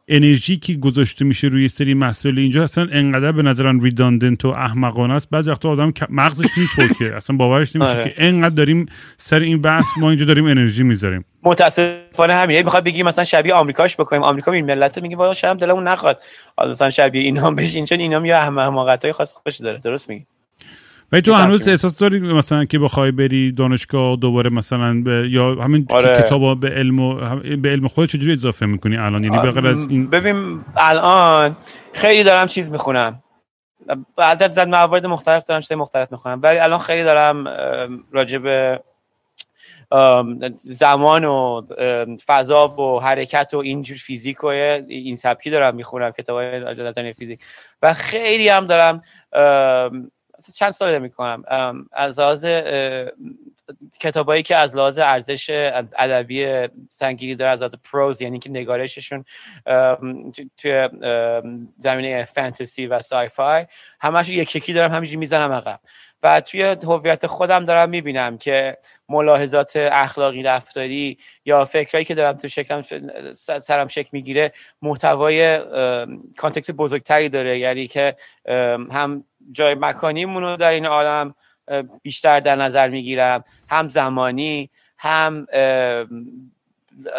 انرژی که گذاشته میشه روی سری مسائل اینجا اصلا انقدر به نظرم ریداندنت و احمقانه است. بعضی وقتا آدم مغزش میپکه اصلا باورش نمیشه آره. که انقدر داریم سر این بحث ما اینجا داریم انرژی می‌ذاریم. متاسفانه همین. می‌خواد بگی مثلا شبیه آمریکاش بکنیم. آمریکا این ملت میگه والا شب دلمون نخواد. مثلا شبیه اینا بشین. چون اینا میگه احمقاتای خاص خوش داره. درست میگی؟ ولی تو هنوز احساس داری مثلا که بخوای بری دانشگاه دوباره مثلا به یا همین آره. کتاب به علم و به علم خود چجوری اضافه می‌کنی الان؟ یعنی به غیر از این ببین الان خیلی دارم چیز می‌خونم. بعد در موارد مختلف دارم چیز مختلف می‌خونم. ولی الان خیلی دارم راجع به زمان و فضا و حرکت و اینجور فیزیک و این سبکی دارم می‌خونم کتاب های فیزیک. و خیلی هم دارم چند سال می‌کنم از لحاظ کتابایی که از لحاظ ارزش ادبی سنگینی داره از لحاظ prose یعنی که نگارششون توی زمینه فانتزی و sci-fi همش یک یکی دارم همینجوری می‌زنم عقب. و توی هویت خودم دارم می‌بینم که ملاحظات اخلاقی رفتاری یا فکرهایی که دارم تو شکلم سرم شکل می‌گیره محتوای context بزرگتری داره. یعنی که هم جای مکانیمون رو در این عالم بیشتر در نظر می‌گیرم هم زمانی هم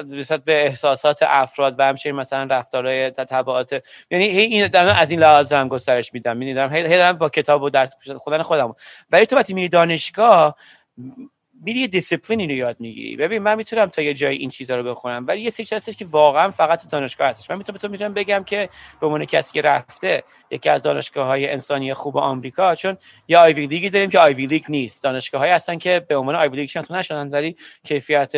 نسبت به احساسات افراد و همچنین مثلا رفتارهای تبعات. یعنی این دارم از این لحاظ هم گسترش میدم. می‌دونم هی دارم با کتاب و درس خودن خودم ولی تو وقتی میری دانشگاه میری یه دیسپلینی رو یاد می‌گیری. ببین من می‌تونم تا یه جای این چیزا رو بخونم ولی یه سری هستش که واقعا فقط تو دانشگاه هستش. من می‌تونم تو می‌تونم بگم که به عنوان کسی که رفته یکی از دانشگاه های انسانی خوب آمریکا چون یا آیوی لیگی داریم که آیوی لیگ نیست. دانشگاه های هستن که به عنوان آیوی لیگ شناخته نشدن ولی کیفیت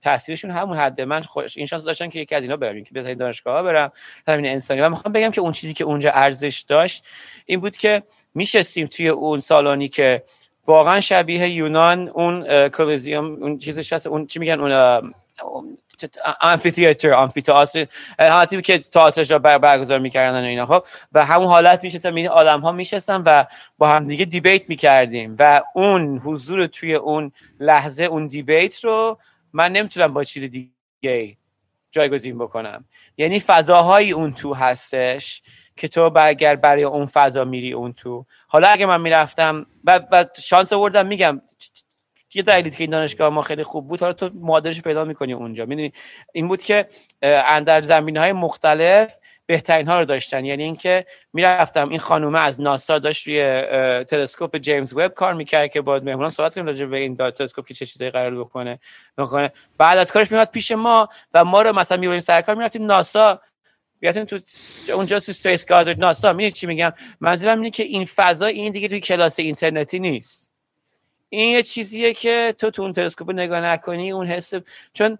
تحصیلشون همون حد من خوش این شانس داشتن که یکی از اینا برم که به دانشگاه ها برم همین انسانی. و می‌خوام بگم که اون چیزی که اونجا ارزش داشت این بود که میشستیم توی اون سالانی که واقعا شبیه یونان اون کلیزیوم اون چیزش هست اون چی میگن اون آمفیتیاتر آمفیتئاتر حالتی که تئاترش را برگزار می‌کردن و اینا. خب و همون حالت میشستن این آدم ها میشستن و با هم دیگه دیبیت می‌کردیم. و اون حضور توی اون لحظه اون دیبیت رو من نمی‌تونم با چیز دیگه جایگزین بکنم. یعنی فضاهایی اون تو هستش که تو اگر برای اون فضا میری اون تو. حالا اگه من می‌رفتم و, و شانس آوردم میگم یه دلیلی که این دانشگاه ما خیلی خوب بود حالا تو معادلش پیدا می‌کنی اونجا. می‌دونی این بود که اندر زمین های مختلف بهترین ها رو داشتن. یعنی اینکه می‌رفتم این خانومه از ناسا داشت روی تلسکوپ جیمز وب کار می‌کرد که با مهمونان صحبت کنیم راجع به این تلسکوپ که چه چیزایی قرار بکنه بکنه. بعد از کارش میاد پیش ما و ما رو مثلا می‌بریم سر کار می‌رفتیم ناسا بیاتین تو اونجا تو استریس گادر ناسا چی میگم؟ منظورم اینه که این فضا این دیگه توی کلاس اینترنتی نیست. این یه چیزیه که تو تو اون تلسکوپ نگاه نکنی اون حس چون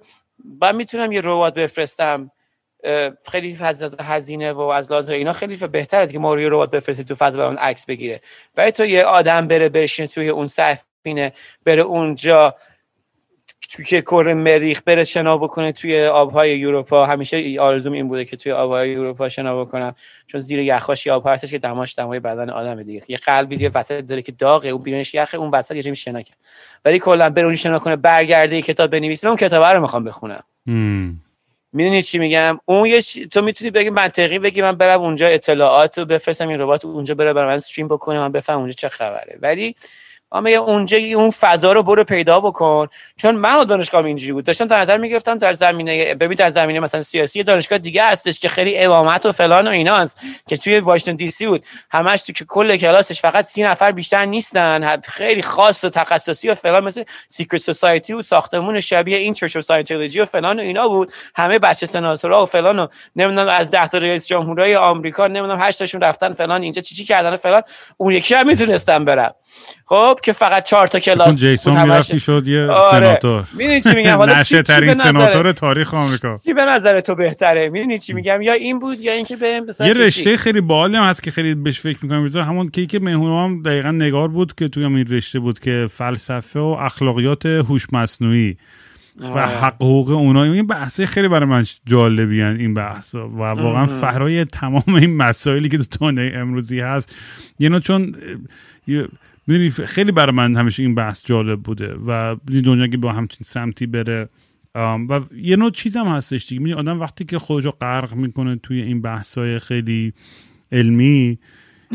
من می‌تونم یه ربات بفرستم خیلی از هزینه و از لازم اینا خیلی بهتر از که ما روی ربات بفرستیم تو فضا اون عکس بگیره. ولی تو یه آدم بره بشینه توی اون سفینه بره اونجا توی کره مریخ بره شنا بکنه توی آبهای اروپا. همیشه آرزوم این بوده که توی آبهای اروپا شنا بکنم چون زیر یخاش آب هستش که دماش دمای بدن آدم دیگه. یه قلبی دیگه وسط داره که داغه اون بیرونش یخه اون وسط یه شنا کرد. ولی کلا بره اون شنا کنه برگرده کتاب بنویسه. اون کتاب رو می‌خوام بخونم. می‌دونی چی میگم؟ اون یه تو می‌تونی بگی منطقی بگی من برم اونجا اطلاعات رو بفرستم این ربات اونجا بره برای من استریم بکنه من بفهم اونجا چه خبره. ولی اما اونجا اون فضا رو برو پیدا بکن. چون من دانشگاه اینجوری بود. داشتم در نظر می‌گرفتم در زمینه ببین در زمینه مثلا سیاسی دانشگاه دیگه هستش که خیلی امامت و فلان و ایناست که توی واشنگتن دی سی بود. همش تو که کل کلاسش فقط سی نفر بیشتر نیستن. خیلی خاص و تخصصی و فلان مثل secret society و ساختمون شبیه این church Scientology و فلان و اینا بود. همه بچه سناتورا و فلان و نمی‌دونم از ده تا رئیس جمهورای آمریکا نمی‌دونم هشت تاشون رفتن فلان اینجا چی چی کردن فلان. اون یکی هم می‌تونستم برم. خب که فقط چهار تا کلاس جیسون می‌رفت می‌شد یه آره. سناتور. می‌دونی چی میگم؟ حالا نشه ترین سناتور تاریخ آمریکا. کی به نظر تو بهتره؟ می‌دونی چی میگم؟ یا این بود یا اینکه بریم یه رشته خیلی باحالی هم هست که خیلی بهش فکر می‌کنم. همون کی که هم دقیقا نگار بود که توی این رشته بود که فلسفه و اخلاقیات هوش مصنوعی و حق حقوق اونا. این بحث خیلی برای من جالبی این بحث و واقعا فرای تمام این مسائلی که تو دنیای امروزی هست. یعنی چون می‌دونی خیلی برای من همیشه این بحث جالب بوده و دنیا که با همچین سمتی بره و یه نوع چیز هستش دیگه. می‌دونی آدم وقتی که خودشو غرق می‌کنه توی این بحث های خیلی علمی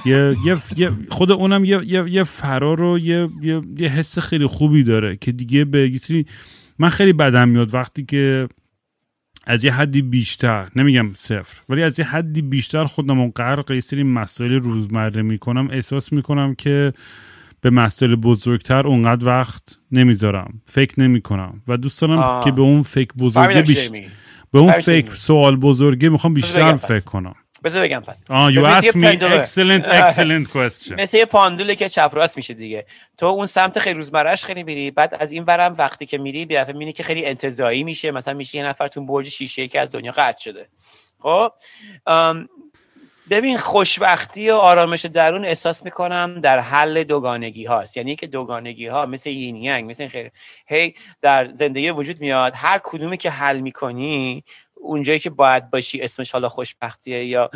یه, یه, خود اونم یه, یه, یه فرار و یه, یه, یه حس خیلی خوبی داره که دیگه به من خیلی بدم میاد وقتی که از یه حدی بیشتر نمیگم صفر ولی از یه حدی بیشتر خودم غرق یه سری مسائل روزمره می‌کنم احساس می‌کنم که به مسائل بزرگتر اونقدر وقت نمی‌ذارم فکر نمی کنم و دوست دارم که به اون فکر بزرگه بیشتر به اون فکر سوال بزرگه می‌خوام بیشتر فکر کنم. بذار بگم پس. آه you asked me excellent excellent question. مثل یه پاندوله که چپ راست میشه دیگه. تو اون سمت خیلی روزمرهش خیلی میری بعد از این ورم وقتی که میری به دفعه می‌بینی که خیلی انتزاعی میشه. مثلا میشه یه نفر تو برج شیشه که از دنیا قطع شده. خب؟ ببین خوشبختی و آرامش درون احساس می‌کنم در حل دوگانگی هاست. یعنی که دوگانگی ها مثل یین ینگ مثل خیر هی در زندگی وجود میاد. هر کدومی که حل می‌کنی اونجایی که باید باشی اسمش حالا خوشبختیه یا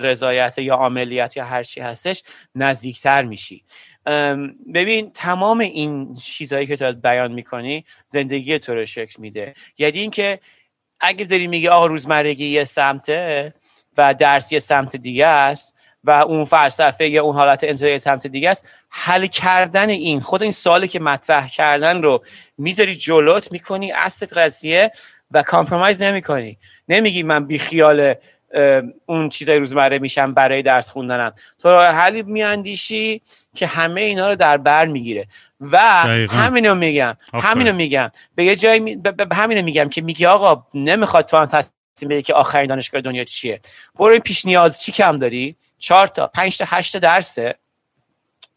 رضایت یا عملیات یا هر چی هستش نزدیکتر میشی. ببین تمام این چیزهایی که تو بیان می‌کنی زندگی تو رو شکل میده. یعنی اینکه اگر داری میگی آقا روزمرگی یه سمته و درسی سمت دیگه است و اون فلسفه یا اون حالت انتظاری سمت دیگه است. حل کردن این خود این سوالی که مطرح کردن رو می‌ذاری جلوت می‌کنی اصل قضیه و compromise نمی‌کنی. نمیگی من بی خیال اون چیزای روزمره میشم برای درس خوندنم. تو راه حلی می‌اندیشی که همه اینا رو در بر می‌گیره. و همینو میگم همینو میگم. به یه جایی می... همینو میگم که میگی آقا نمی‌خواد تو هم تصمیم بگی که آخرین دانشگاه دنیا چیه؟ برو این پیش نیاز چی کم داری؟ چهار تا پنج تا هشت تا درسه.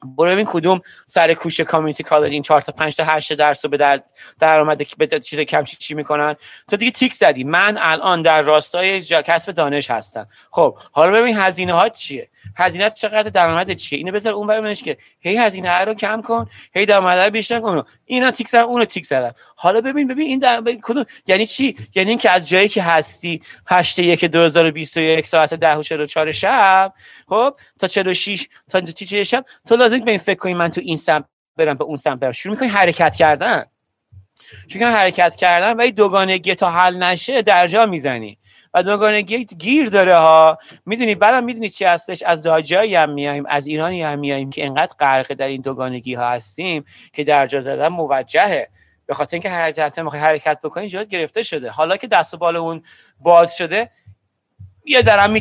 برو ببین کدوم سر کوشه کامیونیتی کالج این 4 تا 5 تا 8 درس رو به در درآمد به چیز کم چی, می‌کنن؟ تو دیگه تیک زدی. من الان در راستای کسب دانش هستم. خب حالا ببین هزینه ها چیه؟ هزینه چقدر؟ درآمد چیه؟ اینو بذار اون ببینش که هی هزینه رو کم کن هی درآمد رو بیشتر کن. اینا تیک زدم اونو تیک زدم حالا ببین ببین این در... کدوم یعنی چی؟ یعنی اینکه از جایی که هستی 8 1 2021 ساعت 10 و 44 شب خب تا 46 تا 46 شب تو لازم به این فکر کنی من تو این سمت برم به اون سمت برم. شروع می‌کنی حرکت کردن. چون حرکت کردن ولی دوگانگی تا حل نشه درجا می‌زنی. و دوگانگی گیر داره ها. می‌دونی بعدم می‌دونی چی هستش. از جایی هم میایم از ایرانی هم میایم که انقدر غرق در این دوگانگی ها هستیم که درجا زدن موجهه. به خاطر اینکه حرکت می‌خوای حرکت بکنی جات گرفته شده. حالا که دست و بال اون باز شده یه درم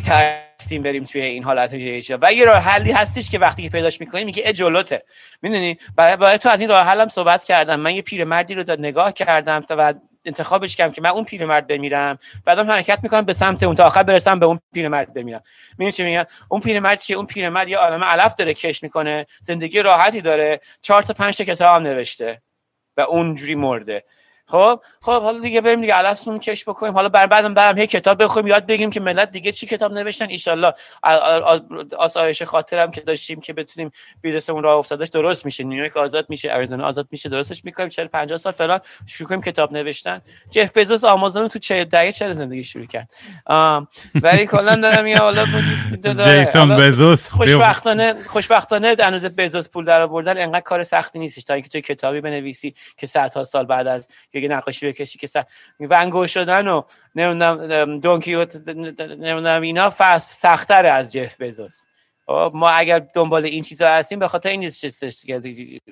میترسیم بریم توی این حالت و یه راه حلی هستش که وقتی که پیداش می‌کنی میگه ای جلوته. می‌دونی؟ برای, برای تو از این راه حلم صحبت کردم. من یه پیرمردی رو نگاه کردم و انتخابش کردم که من اون پیرمرد بمیرم. بعدم حرکت می‌کنم به سمت اون تا آخر برسم به اون پیرمرد بمیرم. می‌دونی چی میگم؟ اون پیرمرد چیه؟ اون پیرمرد یه عالمه علف داره کش می‌کنه. زندگی راحتی داره. چهار تا پنج تا کتاب نوشته. و اونجوری مرده. خب؟ خب حالا دیگه بریم دیگه علفمون کش بکنیم. حالا بر بعدم برم هی کتاب بخونیم یاد بگیریم که ملت دیگه چی کتاب نوشتن؟ ان آسایش خاطرم که داشتیم که بتونیم بیزنسمون راه افتادش درست میشه. نیویورک آزاد میشه اریزونا آزاد میشه درستش می‌کنیم. 40 50 سال فلان شروع کنیم کتاب نوشتن. جف بزوس آمازون تو چه دقیقه چه زندگی شروع کرد؟ ولی کلا دارم میگم حالا جیسون بزوس خوشبختانه خوشبختانه هنوز بزوس پول در آوردن انقدر کار سختی نیستش. تا اینکه تو کتابی بنویسی که صدها سال بعد از یه نقاشی بکشی که ونگو شدن و نمی‌دونم دونکیوت نمی‌دونم اینا فست سختره از جف بزوس خب، ما اگر دنبال این چیزا هستیم به خاطر این نیست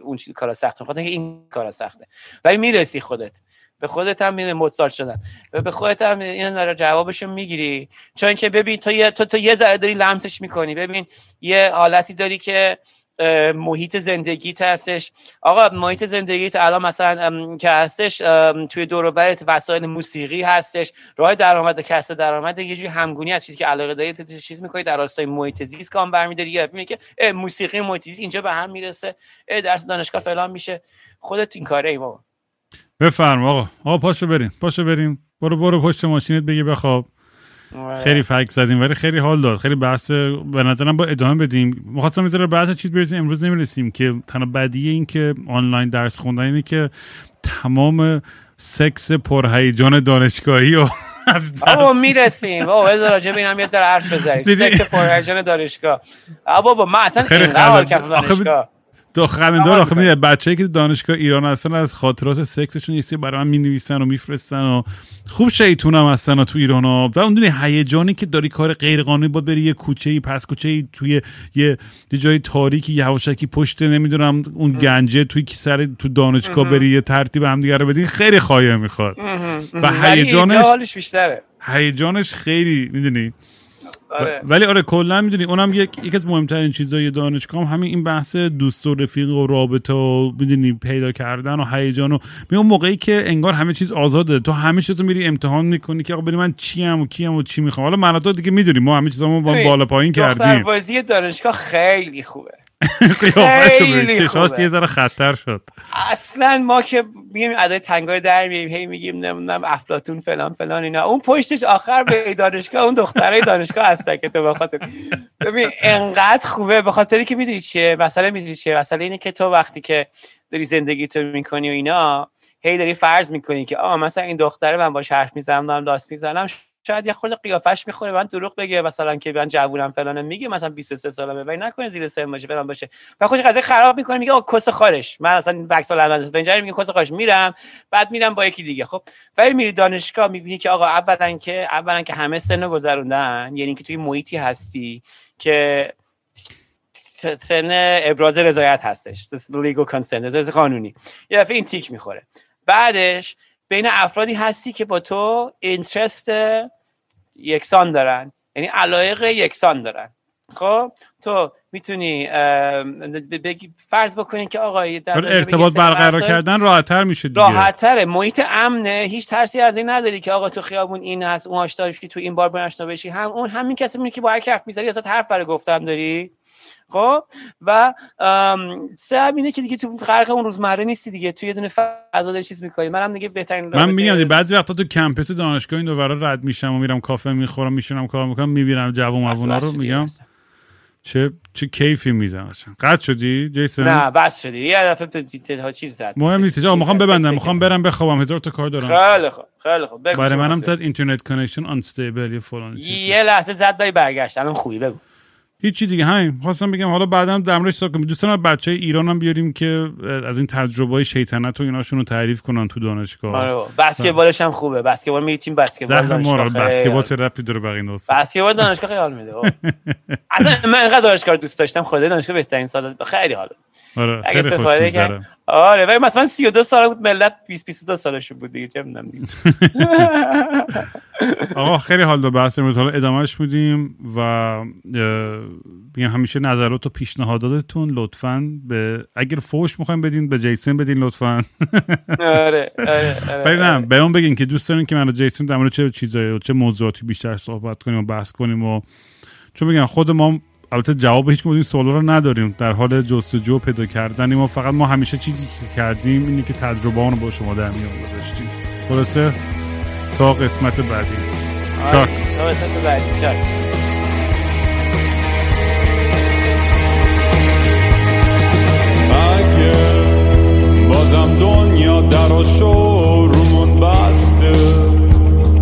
اون چیز کارا سخته. خاطر این کارا سخته. ولی می‌رسی خودت. به خودت هم میره موتسارت شدن. و به خودت هم این جوابشو می‌گیری. چون که ببین تو یه تو, تو یه ذره داری لمسش می‌کنی. ببین یه حالتی داری که محیط زندگیت هستش. آقا محیط زندگیت الان مثلا که هستش توی دور وسایل موسیقی هستش. راه درآمد کسب درآمد یه جوری همگونی از چیزی که علاقه داری چیز می‌کنی در راستای محیط زیست کام برمیداری. یا که موسیقی محیط زیست اینجا به هم می‌رسه. درس دانشگاه فلان میشه. خودت این کاره ای بابا. بفرم آقا. آقا پاشو بریم. پاشو بریم. برو برو پشت ماشینت بگی بخواب. خیلی فکر زدیم ولی خیلی حال داد. خیلی بحث به نظرم با ادامه بدیم. می‌خواستم می‌ذاره بحث چیز برسیم امروز نمی‌رسیم که تنها بدیه این که آنلاین درس خوندن اینه که تمام سکس پرهیجان دانشگاهی و از بابا می‌رسیم. بابا بذار راجع ببینم یه ذره حرف بزنیم. سکس پرهیجان دانشگاه. بابا من اصلا خیلی دانشگاه. تو خنده‌دار آخه میره بچه‌ای که دانشگاه ایران هستن از خاطرات سکسشون یه برای من می‌نویسن و میفرستن و خوب شیطونم هستن تو ایران ها. اون دونی هیجانی که داری کار غیر قانونی بود بری یه کوچه ای پس کوچه ای توی یه جای تاریکی یواشکی پشت نمی‌دونم اون گنجه توی سر تو دانشگاه بری یه ترتیب هم دیگه رو بدین خیلی خواهی می‌خواد. و هیجانش بیشتره. هیجانش خیلی می‌دونی؟ آره. ولی آره کلا می‌دونی اونم یک یکی از مهمترین چیزای دانشگاه هم همین این بحث دوست و رفیق و رابطه و می‌دونی پیدا کردن و هیجان و می اون موقعی که انگار همه چیز آزاده. تو همه چیز میری امتحان می‌کنی که آقا ببین من چی ام و کیم و چی می‌خوام. حالا من تو دیگه می‌دونی ما همه چیزامو با بالا پایین کردیم. بازی دانشگاه خیلی خوبه. قیافش خیلی چشاش خوبه. یه ذره خطر شد. اصلا ما که میگیم ادای تنگای در میریم هی میگیم نمی‌دونم افلاتون فلان فلان اینا. اون پشتش آخر به دانشگاه اون دخترای دانشگاه هستن که تو بخاطر ببین انقدر خوبه به خاطری که می‌دونی چیه؟ مسئله می‌دونی چیه؟ مسئله اینه که تو وقتی که داری زندگی تو می‌کنی و اینا هی داری فرض می‌کنی که آه مثلا این دختره من باش حرف می‌زنم دارم داست می‌زنم شاید یه خورده قیافش می‌خوره من دروغ بگه مثلا که من جوونم فلانه میگه مثلا 23 سالمه. ولی نکنه زیر سن باشه فلان باشه. و خوش قضیه خراب می‌کنه میگه کس خارش. من اصلا بکس الان بنجر میگه کس خارش. میرم بعد میرم با یکی دیگه. خب ولی میری دانشگاه می‌بینی که آقا اولا که اولا که همه سن گذروندن. یعنی که توی محیطی هستی که سن ابراز رضایت هستش. Consent. رضایت قانونی. یه دفعه این تیک می‌خوره. بعدش بین افرادی هستی که با تو اینترست یکسان دارن. یعنی علایق یکسان دارن. خب؟ تو می‌تونی بگی فرض بکنی که آقا در ارتباط برقرار کردن راحتتر میشه دیگه. راحت تره محیط امنه. هیچ ترسی از این نداری که آقا تو خیابون این هست اون آشنا که تو این بار آشنا بشی. هم اون همین کسی میونه که با هر حرف می‌زنی یا حرف برای گفتن داری؟ خب؟ و سه هم اینه که دیگه تو غرق اون روزمره نیستی دیگه. تو یه دونه فضا داری چیز می‌کنی. منم دیگه بهترین من میگم بعضی وقتا تو کمپس دانشگاه این دوباره رد میشم و میرم کافه می‌خورم میشینم کار می‌کنم می‌بینم جوون موونا رو میگم. چه چه کیفی میدن اصلا. قد شدی جیسون؟ نه بس شدی. یه دفعه دیتیل چیز زد. مهم نیست. آقا می‌خوام ببندم. می‌خوام برم بخوابم. هزار تا کار دارم. خیلی خوب خیلی خوب. برای منم. زد اینترنت کانکشن آنستیبل یه فلان. یه لحظه زد دایی برگشت. الان خوبی بگو. هیچی دیگه. همین. خواستم بگم حالا بعدم در موردش صحبت کنیم دوست دارم بچه ایران هم بیاریم که از این تجربه های شیطنت و ایناشون رو تعریف کنن تو دانشگاه. آره. بسکتبالش هم خوبه. بسکتبال میری تیم بسکتبال دانشگاه بسکتبال ربطی داره بقیه داستان. بسکتبال دانشگاه خیلی حال میده. بابا. اصلا من انقدر دانشگاه دوست داشتم خدا دانشگاه بهترین سال خیلی حال. آره اگه خیلی استفاده می‌گذره. آره ولی مثلا 32 سال بود ملت 20 22 سالشون بود دیگه چه می‌دونم دیگه. آقا خیلی حال داد بحث امروز. حالا ادامهش میدیم و میگم همیشه نظرات و پیشنهاداتتون لطفا به اگر فوش می‌خوایم بدین به جیسون بدین لطفا. آره آره آره نه آره. به اون بگین که دوست دارین که من و جیسون در مورد چه چیزایی و چه موضوعاتی بیشتر صحبت کنیم و بحث کنیم و چون میگم خود ما البته جواب هیچ کدوم این سوالا رو نداریم در حال جستجو و پیدا کردنیم و فقط ما همیشه چیزی که کردیم اینه که تجربه رو با شما در میون گذاشتیم خلاصه تا قسمت بعدی آره. چاکس. تا بعدی. چاکس. اگه بازم دنیا دراشو رومون بسته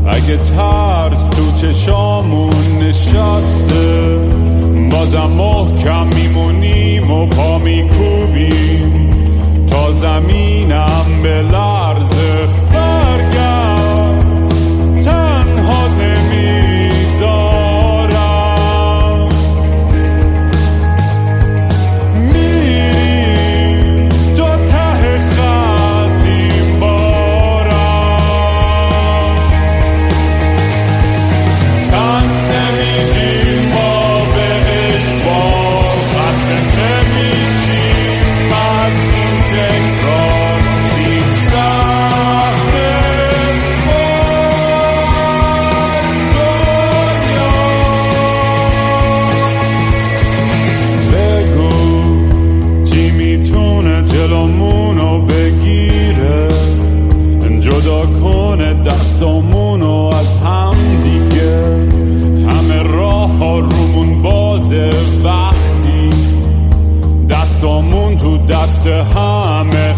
اگه ترس تو چشامون نشسته بازم محکم میمونیم و پا میکوبیم. تا زمینم به لرزه دستامون تو دست همه.